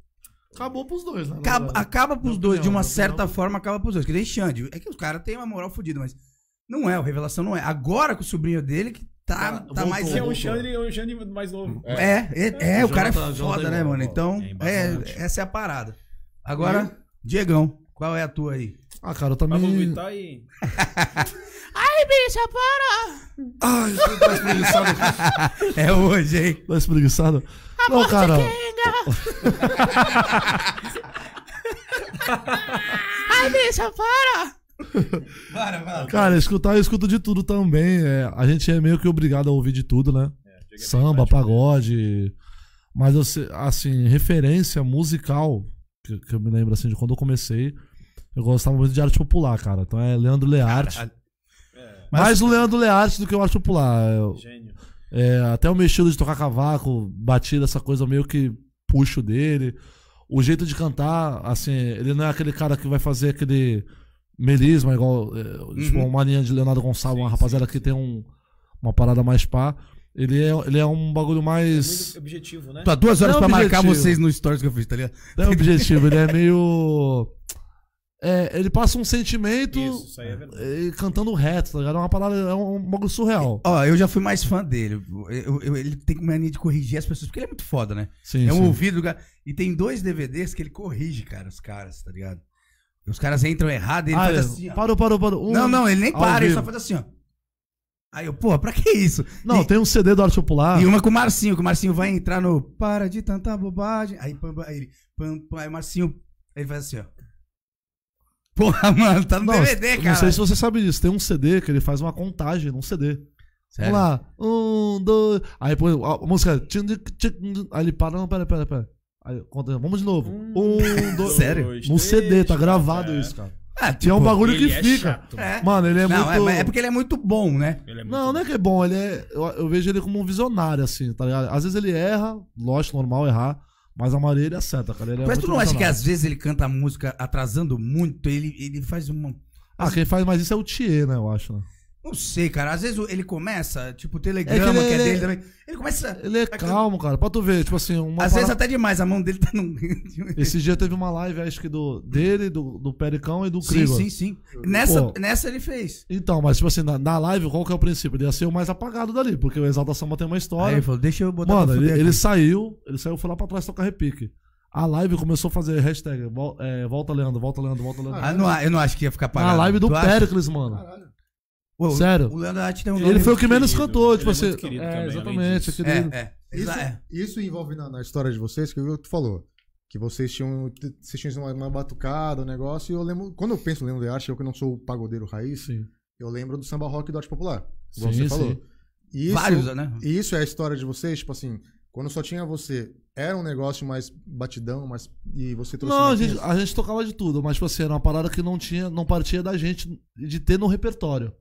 D: Acabou pros dois, né?
B: Acaba, acaba pros dois, de uma certa
D: opinião.
B: forma, acaba pros dois. Que nem Xande. É que os caras têm uma moral fodida, mas. Não é, o Revelação não é. Agora com o sobrinho dele, que tá, tá
D: voltou,
B: mais.
C: Que é um
D: voltou.
C: Xande, é um Xande mais novo.
B: É, é, é, o cara é foda, né, mano? Então,
C: É
B: é, essa é a parada. Agora, Diegão, qual é a tua aí?
D: Ah, cara, eu também.
C: Vittar e.
B: Ai, bicha, para!
D: Ai, tá espreguiçado.
B: É hoje, hein?
D: Tá espreguiçado. Não, cara.
B: Ai, bicha, para! Para, para.
D: Cara, escutar eu escuto de tudo também. é, a gente é meio que obrigado a ouvir de tudo, né? Samba, pagode. Mas eu assim, referência musical, que, que eu me lembro assim de quando eu comecei, eu gostava muito de arte popular, cara. Então é Leandro Learte.
B: Caralho.
D: Mais o Leandro Learte do que o arte popular. Eu-
C: Gênio.
D: É, até o meu estilo de tocar cavaco, batida, essa coisa meio que puxo dele. O jeito de cantar, assim, ele não é aquele cara que vai fazer aquele melisma, igual é, tipo,
B: Uhum.
D: uma linha de Leonardo Gonçalves, uma rapaziada que tem um, uma parada mais pá. Ele é, ele é um bagulho mais.
C: Muito objetivo, né?
B: Tô há duas horas
D: É
B: pra marcar
D: objetivo.
B: vocês no stories que eu fiz, tá ligado?
D: Não é objetivo, ele é meio. É, ele passa um sentimento
C: Isso, isso aí é verdade.
D: cantando reto, tá ligado? É uma parada, é um, um bagulho surreal.
B: Ó, eu já fui mais fã dele. Eu- eu- ele tem mania de corrigir as pessoas, porque ele é muito foda, né?
D: Sim,
B: é um
D: sim.
B: ouvido do cara. E tem dois DVDs que ele corrige, cara, os caras, tá ligado? Os caras entram errado e ele
D: Ah,
B: faz
D: é.
B: assim, ó.
D: Parou, parou, parou. Um-
B: Não, não, ele nem para, ele só faz assim, ó. Aí eu, pô, pra que isso?
D: Não,
B: e,
D: tem um CD do Arte Popular.
B: e uma com o Marcinho, que o Marcinho vai entrar no Para de tanta bobagem. Aí, pam, pam, aí ele, pam, pam, aí o Marcinho, ele faz assim, ó. Porra, mano, tá no
D: Não,
B: DVD, cara.
D: não sei se você sabe disso. Tem um CD que ele faz uma contagem num CD.
B: Sério?
D: Vamos lá. Um, dois. Aí põe a a música. Aí ele para. Não, pera, pera, pera. Aí, conta, vamos de novo. Um, dois.
B: Sério?
C: Dois,
D: No CD, tá gravado
C: é.
D: isso, cara.
B: Ah,
D: Que é um bagulho
C: Ele
D: que
C: é
D: fica.
B: É.
D: Mano, ele é
B: não,
D: muito.
B: é, é porque ele é muito bom, né?
C: Ele é muito
D: Não, não é que é bom, ele é. Eu, eu vejo ele como um visionário, assim, tá ligado? Às vezes ele erra, lógico, normal errar, mas a maioria ele acerta, cara. Ele é
B: Mas
D: muito
B: tu não acha que às vezes ele canta a música atrasando muito? Ele, ele faz uma.
D: Ah, quem faz mais isso é o Thier, né, eu acho, né?
B: Não sei, cara. Às vezes ele começa, tipo, o telegrama,
D: É que
B: que,
D: ele-
B: é dele
D: ele-
B: também. Ele começa.
D: Ele é calmo, cara. Pra tu ver, tipo assim, uma
B: Às vezes até demais, a mão dele tá no.
D: Esse dia teve uma live, acho que do dele, do, do Pericão e do
B: sim,
D: Krieger.
B: sim, sim. Nessa,
D: Pô.
B: nessa ele fez.
D: Então, mas tipo assim, na, na live, qual que é o princípio? Ele ia ser o mais apagado dali, porque o Exalta Samba tem uma
B: Aí
D: história.
B: ele falou, deixa eu botar
D: Mano, ele, ele saiu, ele saiu foi lá pra trás tocar repique. A live começou a fazer hashtag é, volta Leandro, volta Leandro, volta Leandro.
B: Ah, não, eu não acho que ia ficar apagado.
D: na live do? Pericles, mano.
B: Pô,
D: Sério.
B: O Leandro Atti tem um nome
D: Ele foi o que menos
C: querido,
D: cantou,
C: ele
D: tipo
C: é
D: assim.
C: querido
D: é, exatamente, querido.
B: É, é.
A: Isso,
B: é.
A: isso envolve na, na história de vocês, que o que tu falou. Que vocês tinham, vocês tinham uma, uma batucada, um negócio, e eu lembro. Quando eu penso no Leandro Arte, eu que não sou o pagodeiro raiz,
D: Sim.
A: eu lembro do samba rock do arte popular. Igual
D: Sim,
A: você falou.
D: sim.
A: E isso,
B: Vários, né?
A: E isso é a história de vocês, tipo assim, quando só tinha você, era um negócio mais batidão, mais. E você trouxe.
D: Não, a gente, a gente tocava de tudo, mas tipo assim, era uma parada que não tinha, não partia da gente de ter no repertório.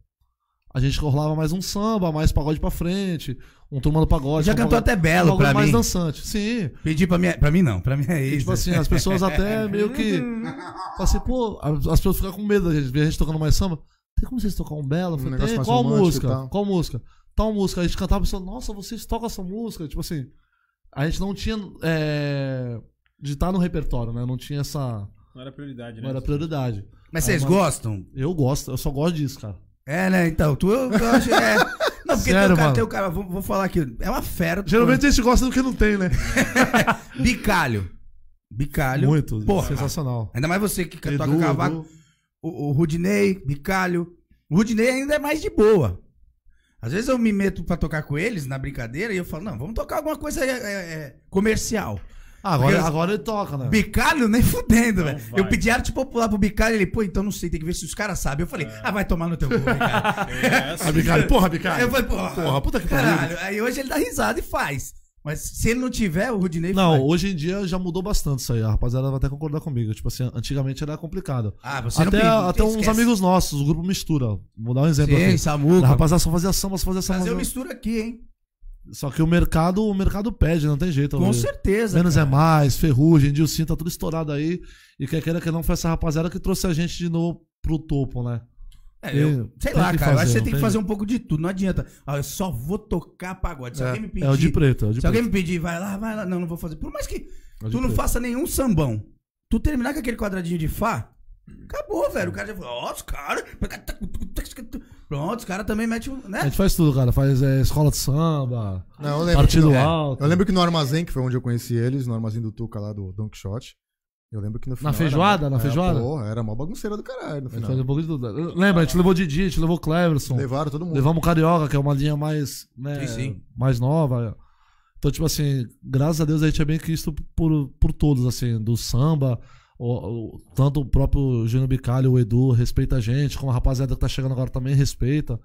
D: A gente rolava mais um samba, mais pagode pra frente, um turma do pagode.
B: Já
D: um
B: cantou
D: pagode-
B: até
D: um
B: Belo
D: bagulho
B: pra
D: mais
B: mim.
D: dançante. Sim.
B: Pedi pra mim. Pra mim não, pra mim é
D: E,
B: isso.
D: tipo assim, as pessoas até meio que. Assim, pô, as as pessoas ficam com medo da gente ver a gente tocando mais samba. Tem como vocês tocar um belo? Eu falei, tem,
A: mais
D: qual música? Qual música? Tal música. A gente cantava e pessoa, nossa, vocês tocam essa música? Tipo assim, a gente não tinha. É, de estar no repertório, né? Não tinha essa.
C: Não era prioridade, né?
D: Não era prioridade.
B: Mas
D: Aí,
B: vocês
D: mano,
B: gostam?
D: Eu gosto, eu só gosto disso, cara.
B: É, né? Então, tu eu, acho. É... Não, porque tem
D: Sério,
B: o cara,
D: mano?
B: tem o cara, vou, vou falar aqui. É uma fera.
D: Geralmente a gente gosta do que não tem, né?
B: Bicalho. Bicalho.
D: Muito.
B: Porra.
D: Sensacional.
B: Ainda mais você que
D: Edu,
B: toca cavaco.
D: Edu.
B: O, o Rudinei, Bicalho. O Rudinei ainda é mais de boa. Às vezes eu me meto pra tocar com eles na brincadeira e eu falo, não, vamos tocar alguma coisa é, é, é, comercial.
D: Agora,
B: Porque-
D: agora ele toca, né?
B: Bicalho nem fudendo,
C: Não
B: velho.
C: vai.
B: Eu pedi arte popular pro Bicalho, ele, pô, então não sei, tem que ver se os caras sabem. Eu falei, ah, vai tomar no teu cu, Bicalho.
C: É, assim,
D: Bicalho, porra, Bicalho.
B: Eu falei, porra,
D: Porra, puta que pariu.
B: caralho. Aí hoje ele dá risada e faz. Mas se ele não tiver, o Rudinei
D: Não,
B: faz.
D: hoje em dia já mudou bastante isso aí. A rapaziada vai até concordar comigo. Tipo assim, antigamente era complicado.
B: Ah, você não
D: Até,
B: pediu,
D: até uns
B: esquece.
D: amigos nossos, o grupo Mistura. Vou dar um exemplo
B: Sim,
D: aqui.
B: Samuca.
D: A rapaziada só fazia samba, só fazia samba.
B: Fazer
D: samba.
B: mistura aqui, hein?
D: Só que o mercado, o mercado pede, não tem jeito.
B: Com certeza.
D: Menos
B: cara.
D: é mais, Ferrugem, Dilcinho, tá tudo estourado aí. E quer queira que não, foi essa rapaziada que trouxe a gente de novo pro topo, né?
B: É, eu-
D: Tem-
B: sei
D: tem
B: lá, cara. eu acho que
D: fazer,
B: você
D: não
B: tem que
D: tem
B: fazer um pouco de tudo. Não adianta. Ah, eu só vou tocar pagode. Se
A: É,
B: alguém me pedir.
D: É o de preto, é o de
B: se alguém
D: preto.
B: me pedir, vai lá, vai lá. Não, não vou fazer. Por mais que
D: É
B: tu não
D: preto.
B: faça nenhum sambão, tu terminar com aquele quadradinho de Fá, acabou, velho. O cara já falou, ó, os caras. Pronto, os caras também metem um.
D: A
B: Né?
D: gente faz tudo, cara. Faz é, escola de samba,
A: Não, eu lembro
D: partido
A: que no,
D: alto.
A: Eu lembro que no Armazém, que foi onde eu conheci eles, no Armazém do Tuca lá do Don Quixote. Eu lembro que no final.
D: feijoada?
A: Era,
D: Na
A: é,
D: feijoada?
A: Porra, era mó bagunceira do caralho no
D: A gente
A: final.
D: faz um pouco de tudo. Lembra, a gente levou Didi, a gente levou Cleverson.
A: Levaram todo mundo.
D: Levamos o Carioca, que é uma linha mais, né,
B: Sim, sim.
D: mais nova. Então, tipo assim, graças a Deus a gente é bem quisto por, por todos, assim, do samba, o, o- tanto o próprio Gênio Bicalho, o Edu, respeita a gente, como a rapaziada que tá chegando agora também respeita.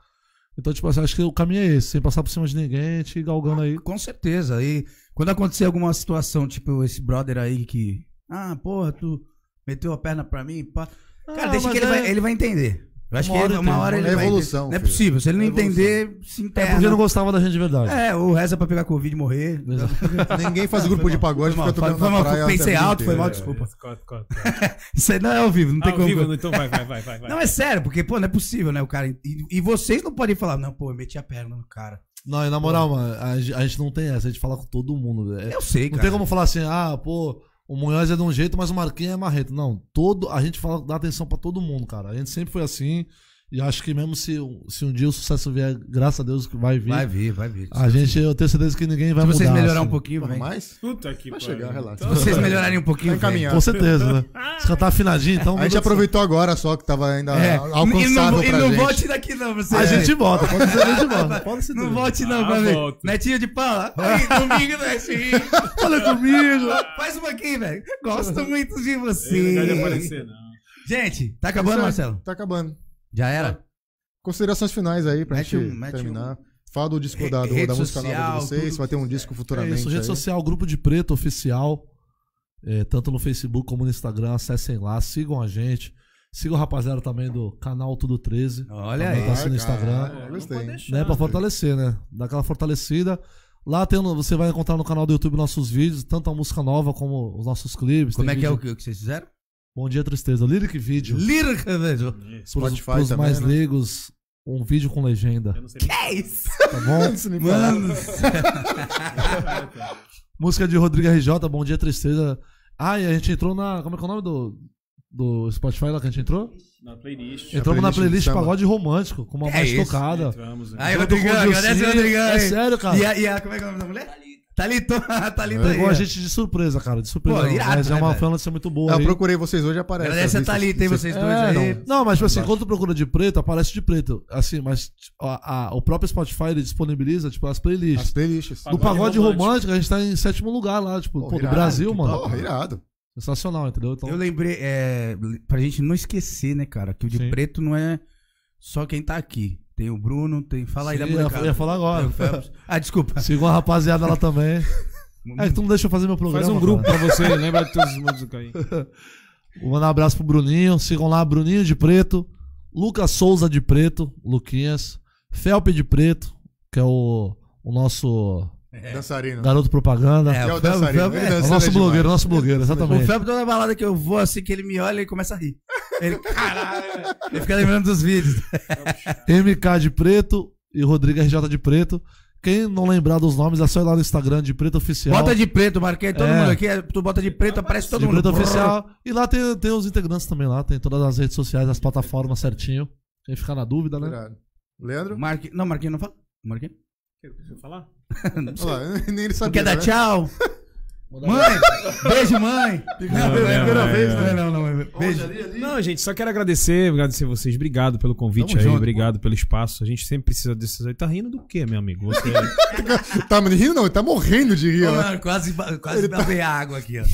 D: Então, tipo assim, acho que o caminho é esse, sem passar por cima de ninguém, ir galgando aí.
B: Com certeza. E quando acontecer alguma situação, tipo esse brother aí que. Ah, porra, tu meteu a perna pra mim, pá. Cara,
D: Ah,
B: deixa que ele,
D: é-
B: vai, ele vai entender. Eu acho
D: Uma
B: que
D: hora
B: uma hora ele vai
A: É evolução,
B: Não é
A: filho.
B: possível. Se ele não
A: É
B: entender, se
D: É
B: interna.
D: porque não gostava da gente de verdade.
B: É, o reza pra pegar Covid e morrer.
A: Ninguém faz grupo de pagode
B: Foi
A: fica
B: mal,
A: tocando
B: foi
A: na
B: mal,
A: praia.
B: pensei alto, foi mal, desculpa.
C: Corta.
B: Isso aí não é ao vivo, não tem
C: Ao
B: como.
C: vivo, então vai, vai, vai, vai.
B: Não, é sério, porque, pô, não é possível, né, o cara. E, e vocês não podem falar, não, pô, eu meti a perna no cara.
D: Não, e na moral, mano, a, gente- a gente não tem essa, a gente fala com todo mundo. velho. É-
B: Eu sei,
D: Não
B: cara.
D: tem como falar assim, ah, pô, o Munhoz é de um jeito, mas o Marquinhos é marrento. Não, todo, a gente fala, dá atenção pra todo mundo, cara. A gente sempre foi assim. E acho que mesmo se, se um dia o sucesso vier, graças a Deus que vai vir,
B: Vai vir, vai vir.
D: a gente, eu tenho certeza que ninguém vai
B: Se
D: mudar.
B: vocês melhorar
D: assim.
B: um pouquinho, vem.
A: mais?
C: Puta que
A: Vai
C: pariu.
A: chegar, relaxa.
B: Se vocês melhorarem um pouquinho,
A: Tá encaminhado.
D: Com certeza, né? Se cantar afinadinho, então...
A: A gente aproveitou agora só que tava ainda.
B: É.
A: alcançável
B: e não,
A: pra
B: e não
A: gente.
B: volte daqui não, você.
D: A gente volta, pode ser, a gente volta. Pode ser.
B: Não volte não,
C: Ah,
B: pra ver. Netinho de pau. Aí, domingo, Netinho.
D: Olha comigo.
B: Faz uma aqui, velho. Gosto muito de
C: Ele não
B: você.
C: vai aparecer, não.
B: Gente, tá acabando,
A: aí,
B: Marcelo?
A: Tá acabando.
B: Já era?
A: Considerações finais aí pra
B: Mete
A: gente
B: um-
A: terminar. Fala do disco da, do- da música nova
B: social,
A: de vocês.
B: tudo
A: Vai ter um disco
D: É
A: futuramente.
D: isso, rede
A: aí.
D: social, Grupo de Preto Oficial. é, tanto no Facebook como no Instagram. Acessem lá, sigam a gente. Sigam o rapaziada também do canal Tudo 13.
B: Olha
D: Também
B: aí.
D: Tá assim no Instagram.
A: eu gostei.
D: né, pra fortalecer, né? Dar aquela fortalecida. Lá tem, você vai encontrar no canal do YouTube nossos vídeos, tanto a música nova como os nossos clipes.
B: Como é que é o
D: vídeo-
B: que, o que vocês fizeram?
D: Bom dia, tristeza. Lyric Vídeo.
B: Lírica, velho.
D: Pros,
A: Spotify
D: pros
A: também,
D: mais
A: né?
D: leigos, um vídeo com legenda.
C: Eu não sei nem
B: É isso.
D: Tá bom?
B: Mano.
D: música de Rodrigo RJ, Bom dia, tristeza. Ah, e a gente entrou na. Como é que é o nome do, do Spotify lá que a gente entrou?
C: na playlist.
D: Entramos na
A: playlist
D: playlist. Pagode Romântico, com uma
B: É
D: mais
B: isso.
D: tocada.
C: Entramos, né?
B: Aí, Rodrigão, agradece. Rodrigão.
D: É sério, cara.
B: E a, e a, como é que é o nome da mulher? Thalito. Thalito aí.
D: Pegou
B: ó.
D: a gente de surpresa, cara. De surpresa.
B: Pô, irado,
D: mas é
B: né,
D: uma
B: velho?
D: uma notícia muito boa.
A: Eu
D: aí.
A: procurei vocês hoje aparece.
B: Agradece a Thalita aí,
A: que
B: vocês
D: É,
B: dois aí.
D: não. Não, mas tipo assim, quando tu procura de preto, aparece de preto. Assim, mas a- a- o próprio Spotify ele disponibiliza, tipo, as
A: As
D: playlists.
A: playlists.
D: No
C: Pagode
D: pagode
C: romântico.
D: romântico, a gente tá em sétimo lugar lá, tipo, pô, do
A: irado,
D: Brasil,
A: que
D: mano.
A: Porra, irado.
D: Sensacional, entendeu? Então,
B: Eu lembrei, é, pra gente não esquecer, né, cara, que o de
D: Sim.
B: preto não é só quem tá aqui. Tem o Bruno, tem. Fala aí
D: Sim,
B: da
D: eu ia-
B: molecada.
D: eu ia falar agora.
B: Ah, desculpa.
D: sigam a rapaziada lá também. É tu não deixa eu fazer meu programa.
C: Faz um
D: cara.
C: grupo pra você, lembra de todos os músicos aí.
D: Vou mandar um abraço pro Bruninho. Sigam lá, Bruninho de Preto. Lucas Souza de Preto, Luquinhas. Felpe de Preto, que é o, o nosso
A: Dançarino.
D: garoto propaganda.
B: É,
A: É
B: o
A: o dançarino.
D: É o nosso
A: demais.
D: blogueiro, o nosso blogueiro,
B: O
D: exatamente.
B: Felps, toda balada que eu vou, assim que ele me olha, ele começa a rir. Ele, caralho, ele fica lembrando dos vídeos.
D: MK de Preto e Rodrigo RJ de Preto. Quem não lembrar dos nomes, é só ir lá no Instagram de Preto Oficial.
B: Bota de preto, marquei todo
D: É.
B: mundo aqui. é, Tu bota de preto, aparece todo
D: de
B: mundo.
D: Preto Oficial. E lá tem, tem os integrantes também lá. Tem todas as redes sociais, as plataformas certinho. Quem ficar na dúvida, né?
A: Leandro?
B: Marque... Não, Marquinhos não fala. Marquinhos?
C: Deixa eu falar?
A: Olha lá, nem ele
B: Não
A: sabia.
B: quer dar
A: né?
B: tchau? Mãe! Beijo, mãe! Não,
C: Não,
B: é a primeira
C: não,
B: vez,
C: é,
B: não,
C: é.
B: não, não, não. Beijo.
C: Não, gente, só quero agradecer, agradecer vocês. Obrigado pelo convite
B: Tamo
C: aí,
B: junto,
C: obrigado pelo espaço. A gente sempre precisa desses aí. Tá rindo do quê, meu amigo? Você...
A: Tá rindo não, ele tá morrendo de rir.
B: Ô,
A: ó.
B: mano, quase quase babei a água aqui, ó.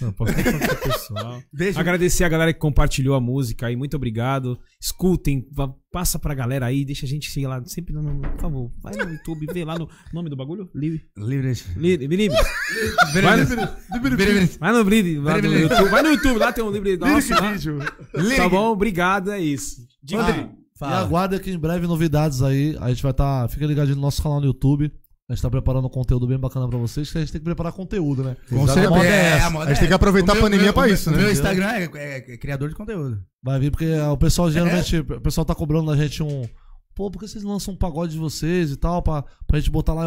C: Não, posso pessoal. Agradecer a galera que compartilhou a música aí, muito obrigado. Escutem, passa pra galera aí, deixa a gente seguir lá, sempre no, por favor, vai no YouTube, vê lá no nome do bagulho, Livre.
B: Livre.
C: Livre, Livre. Vai no, vai no YouTube, vai no YouTube, lá tem um Livre nosso, lá. Tá bom? Obrigado, é isso. Diga
B: Ah,
C: aí.
D: E aguarda que em breve novidades aí. A gente vai estar. fica ligadinho no nosso canal no YouTube. A gente tá preparando um conteúdo bem bacana pra vocês, que a gente tem que preparar conteúdo, né?
B: Com certeza.
D: é essa.
B: a moda
A: A gente
B: é
A: tem que aproveitar
B: O
A: a
B: meu-
A: pandemia
B: meu-
A: pra isso,
B: meu-
A: né?
B: Meu Instagram é, é- é criador de conteúdo.
D: Vai vir porque o pessoal geralmente. O pessoal tá cobrando da gente um. Pô, por que vocês lançam um pagode de vocês e tal? Pra, pra gente botar lá,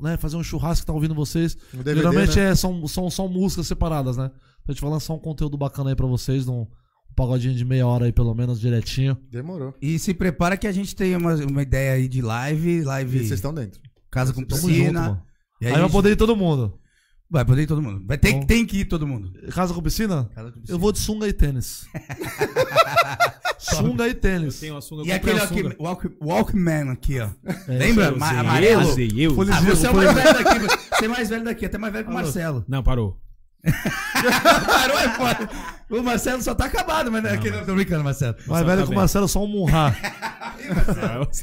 D: né? Fazer um churrasco que tá ouvindo vocês.
A: Um DVD,
D: geralmente
A: né?
D: é, são, são, são músicas separadas, né? A gente vai lançar um conteúdo bacana aí pra vocês, num um pagodinho de meia hora aí, pelo menos, direitinho.
A: Demorou.
B: E se prepara que a gente tem uma, uma ideia aí de live,
A: E
B: live
A: vocês estão dentro.
B: Casa com piscina.
D: junto.
B: E
D: Aí,
B: aí a
D: vai
B: gente-
D: poder ir todo mundo.
B: Vai poder ir todo mundo. Vai ter,
D: Bom.
B: tem que ir todo mundo.
D: Casa com piscina?
B: Casa com piscina.
D: Eu vou de sunga e tênis. sunga e tênis.
C: Tem uma sunga,
B: E
C: eu
B: aquele aqui, walk, Walkman aqui, ó.
D: É,
B: Lembra?
C: Eu
B: Ma- amarelo.
C: Eu eu.
B: Ah, você é o mais velho daqui. Você é mais velho daqui, até mais velho que o Marcelo.
C: Não, parou.
B: Parou, é foda. O Marcelo só tá acabado, mas não, aqui não tô brincando, Marcelo.
D: Mais
C: Só
D: velho
C: tá
D: que o. Marcelo, só um murrar.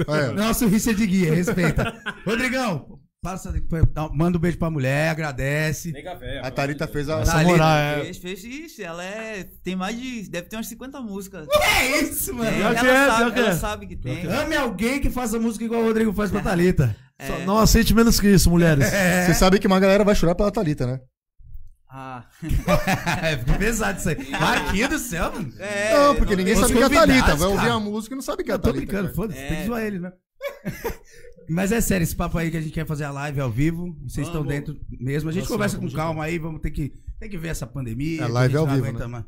A: É.
B: Nosso Richard Guia, respeita. Rodrigão, passa, manda um beijo pra mulher, agradece.
A: A Thalita fez a.
D: Essa moral é.
E: Fez, fez isso, ela é. Tem mais de. Deve ter umas 50 músicas.
B: É isso, mano.
E: Tem,
D: Pior
E: ela
D: que é,
E: sabe,
D: que
E: ela
D: é.
E: sabe que tem.
B: Ame alguém que faça música igual o Rodrigo faz pra Thalita.
D: Só Não aceite menos que isso, mulheres.
A: Você sabe que uma galera vai chorar pela Thalita, né?
E: Ah.
B: É, fica pesado isso aí. Marquinhos do céu, mano.
E: É,
A: não, porque ninguém
B: os
A: sabe que é a Thalita. Vai ouvir a música e não sabe que é a
B: Eu tô
A: Thalita.
B: brincando, foda-se, tem que
E: É.
B: zoar ele, né? Mas é sério, esse papo aí que a gente quer fazer a live ao vivo, vocês estão dentro mesmo. A gente
D: Nossa,
B: conversa com calma aí, vamos ter que, tem que ver essa pandemia.
A: É, live ao
B: não
A: vivo, né?
B: mais.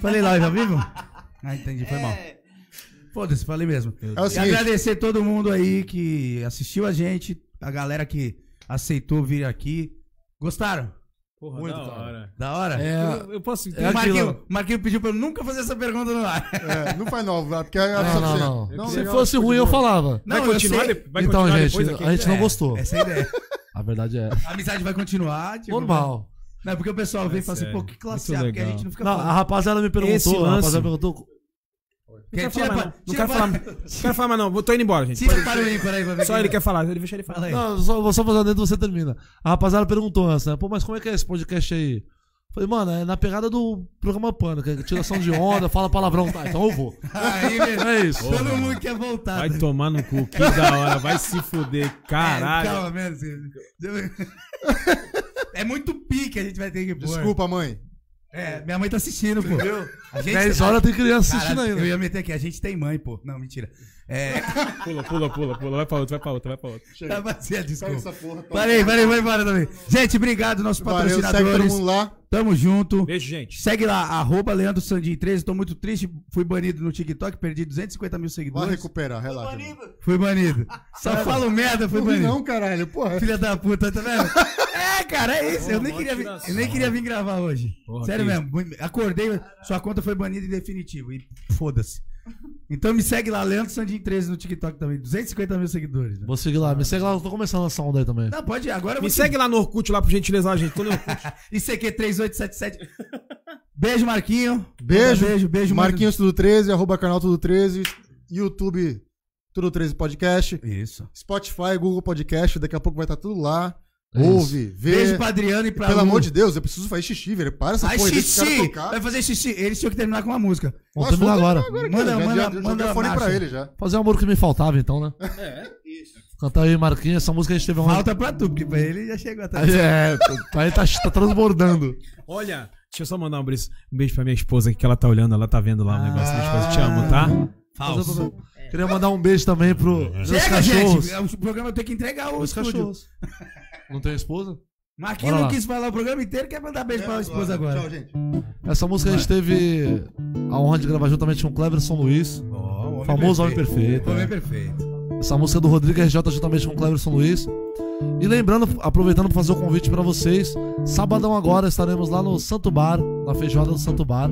B: Falei live ao vivo? Ah, entendi, foi mal.
E: É,
B: Foda-se, falei mesmo.
A: É o
B: E
A: seguinte,
B: agradecer todo mundo aí que assistiu a gente, a galera que aceitou vir aqui. Gostaram?
C: Porra,
D: Muito,
C: da
D: cara.
C: hora.
B: Da hora?
D: É,
C: Eu, eu posso.
D: É
B: o Marquinho. Marquinho pediu pra eu nunca fazer essa pergunta no ar.
A: é, não faz novo, porque é
D: Não, não, não. Se
A: legal,
D: fosse ruim, eu falava.
B: Não,
C: vai
B: eu
C: continuar,
B: sei.
C: de- vai
D: então,
C: continuar
D: gente,
C: depois aqui?
D: a gente não
B: É,
D: gostou.
B: Essa é a ideia.
D: A verdade é.
B: A amizade vai continuar. tipo,
D: Normal.
B: Não, porque o pessoal vem e fala assim, pô, que classe A, porque a gente não fica
D: Não,
B: falando.
D: a rapaziada me perguntou. A rapaziada perguntou.
C: Não quero
B: Tira
C: falar,
B: pra-
C: mais, não. Quero falar, não quero falar mais, não. Vou- Tô indo embora, gente.
B: Tira para aí pra ver
C: Só ele quer falar, ele deixa ele falar.
B: Fala aí.
D: Não, só, vou só fazer dentro você termina. A rapaziada perguntou antes, né? Pô, mas como é que é esse podcast aí? Falei, mano, é na pegada do programa Pano, que é tiração de onda, fala palavrão, tá? Então eu vou.
B: Aí, velho.
D: É isso.
B: Todo mundo quer voltar.
C: Vai
B: né?
C: tomar no cu, que da hora. Vai se fuder,
B: É,
C: caralho.
B: calma, mesmo. É muito pique a gente vai ter que pôr.
A: Desculpa, mãe.
B: É, minha mãe tá assistindo, pô. A gente
D: 10 horas tem criança assistindo
B: Caralho, Eu
D: ainda.
B: ia meter aqui, a gente tem mãe, pô. Não, mentira. É,
C: Pula, pula, pula, pula. Vai pra outro, vai pra outro, vai pra outro.
B: tá vazia, desculpa.
A: essa porra. toma.
B: Parei, parei, vai embora também. Gente, obrigado, nossos
A: Valeu,
B: patrocinadores.
A: lá.
B: Tamo junto.
C: Beijo, gente.
B: Segue lá, arroba Leandro Sandin 13. Tô muito triste, fui banido no TikTok, perdi 250 mil
A: Vai
B: seguidores.
A: recuperar, relaxa. mano.
B: Fui banido. Só falo merda, fui banido.
A: não, caralho. Porra.
B: Filha da puta, tá vendo? É, cara, é isso. Eu nem, queria vir, eu nem queria vir gravar hoje.
C: Porra,
B: Sério mesmo. Acordei, sua conta foi banida em definitivo. E foda-se. Então me segue lá, Leandro Sandin 13 no TikTok também. 250 mil seguidores. né?
D: Vou seguir lá, me segue lá, eu tô começando essa onda aí também.
B: Não, pode ir. Agora eu
C: Me
B: vou
C: segue lá no Orkut, lá, por gentileza, lá, gente. Tô no Orkut.
B: ICQ 3877. Beijo, Marquinho.
A: Beijo.
B: Beijo, beijo.
A: Marquinhos Tudo 13, arroba canal Tudo 13, YouTube Tudo 13 Podcast,
B: Isso.
A: Spotify, Google Podcast, daqui a pouco vai estar tudo lá.
D: É.
A: Ouve, vê.
B: Beijo pra Adriano e pra
A: Pelo
B: Lu.
A: amor de Deus, eu preciso fazer xixi, velho. Para essa
B: Ai,
A: porra, deixa esse cara
B: xixi!
A: tocar.
B: Vai fazer xixi. Eles tinham que terminar com uma música.
D: Vamos
A: Nossa,
D: terminar
A: vou
D: agora.
A: terminar
B: Manda, manda,
A: já, já,
B: manda
A: joguei a fone
B: marcha.
A: pra ele já.
D: Fazer o amor que me faltava, então, né?
B: É, isso.
D: Cantar aí, Marquinhos, essa música a gente teve uma.
B: Falta pra tu, porque pra ele já chegou atrás.
D: É, aí tá, tá transbordando.
C: Olha, deixa eu só mandar um beijo, um beijo pra minha esposa aqui, que ela tá olhando, ela tá vendo lá o negócio. Minha esposa, te amo, tá?
B: Falso.
D: Queria mandar um beijo também pro meus
B: Chega,
D: cachorros.
B: gente. O programa tem que entregar o estúdio.
D: cachorros. Não tem esposa?
B: Marquinhos não
D: lá.
B: quis falar o programa inteiro, quer mandar beijo pra esposa agora.
A: Tchau, gente.
D: Essa música a gente teve a honra de gravar juntamente com o Cleverson Luiz,
B: Ó, o
D: famoso Homem Perfeito.
B: Homem
D: né?
B: perfeito.
D: Essa música é do Rodrigo RJ juntamente com o Cleverson Luiz. E lembrando, aproveitando para fazer o convite para vocês, sabadão agora estaremos lá no Santo Bar, na feijoada do Santo Bar.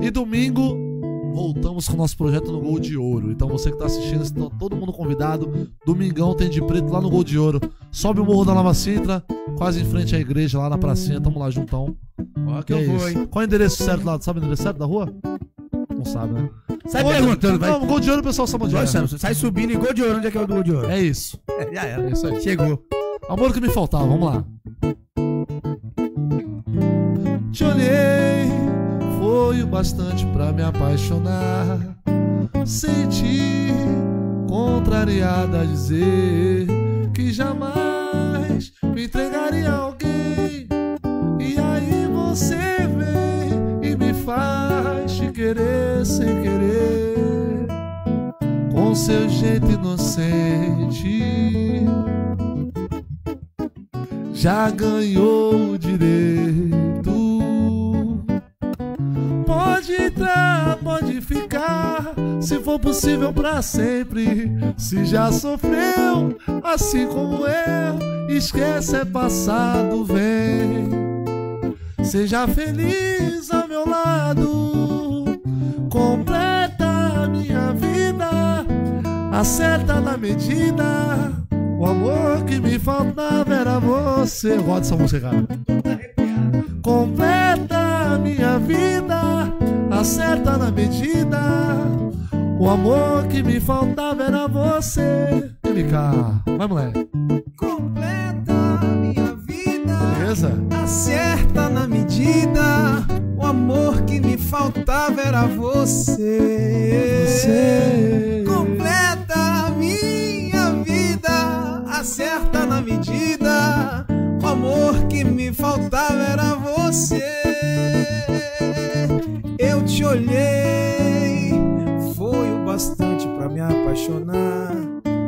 D: E domingo voltamos com o nosso projeto no Gol de Ouro. Então você que tá assistindo, está todo mundo convidado. Domingão tem de preto lá no Gol de Ouro. Sobe o Morro da Nova Sintra, quase em frente à igreja, lá na pracinha. Tamo lá juntão.
B: Ó, que
D: é
B: eu vou,
D: isso.
B: hein?
D: Qual é o endereço certo lá? Sabe o endereço certo da rua? Não sabe, né?
B: Sai
D: Gol
B: perguntando, vai.
D: Não, Gol de Ouro pessoal sabe onde é.
B: Sai subindo e gol de ouro. Onde é que é o do gol de ouro?
D: É isso.
B: É, já era.
D: É isso aí.
B: Chegou.
D: Amor que me faltava, vamos lá. Te olhei, foi o bastante pra me apaixonar. Senti contrariada a dizer que jamais me entregaria a alguém. E aí você vem e me faz te querer sem querer, com seu jeito inocente já ganhou o direito. Pode entrar, pode ficar, se for possível pra sempre. Se já sofreu, assim como eu, esquece é passado, vem. Seja feliz ao meu lado, completa a minha vida, acerta na medida. O amor que me faltava era você. Eu dessa música, cara. Completa a minha vida, acerta na medida. O amor que me faltava era você. MK, vai moleque.
F: Completa a minha vida.
D: Beleza?
F: Acerta na medida. O amor que me faltava era você.
D: Você.
F: Completa a minha vida. Acerta na medida. O amor que me faltava era você. Te olhei, foi o bastante pra me apaixonar.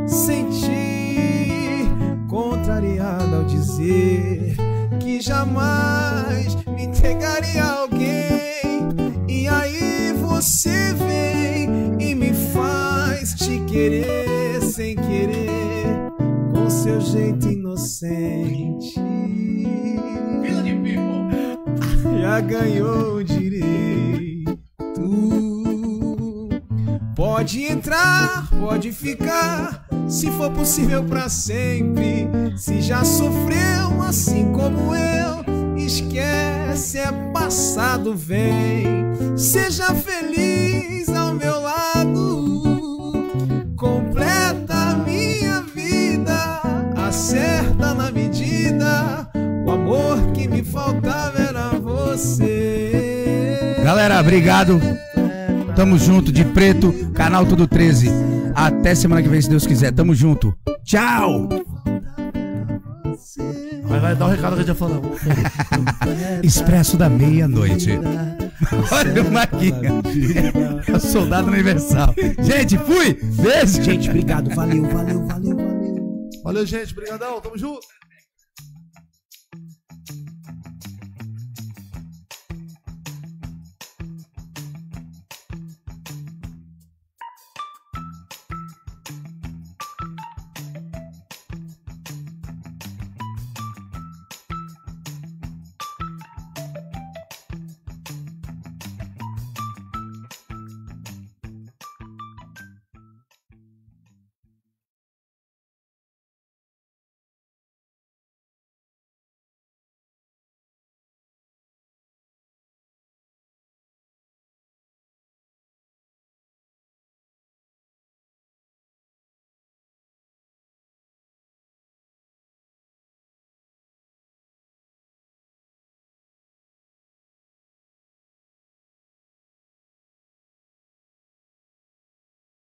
F: Senti contrariada ao dizer que jamais me entregaria a alguém. E aí você vem e me faz querer, sem querer, com seu jeito inocente. Já ganhou o Pode entrar, pode ficar, se for possível pra sempre. Se já sofreu assim como eu, esquece, é passado, vem. Seja feliz ao meu lado, completa a minha vida, acerta na medida. O amor que me faltava era você.
B: Galera, obrigado. Tamo junto, de preto, canal Tudo 13. Até semana que vem, se Deus quiser. Tamo junto. Tchau!
D: Vai, vai, dá o recado que a gente já falou.
B: Expresso da meia-noite. Olha o Marquinha. É o soldado universal. Gente, fui! Beijo!
F: Gente, obrigado, valeu, valeu, valeu, valeu.
D: Valeu, gente. Obrigadão. Tamo junto.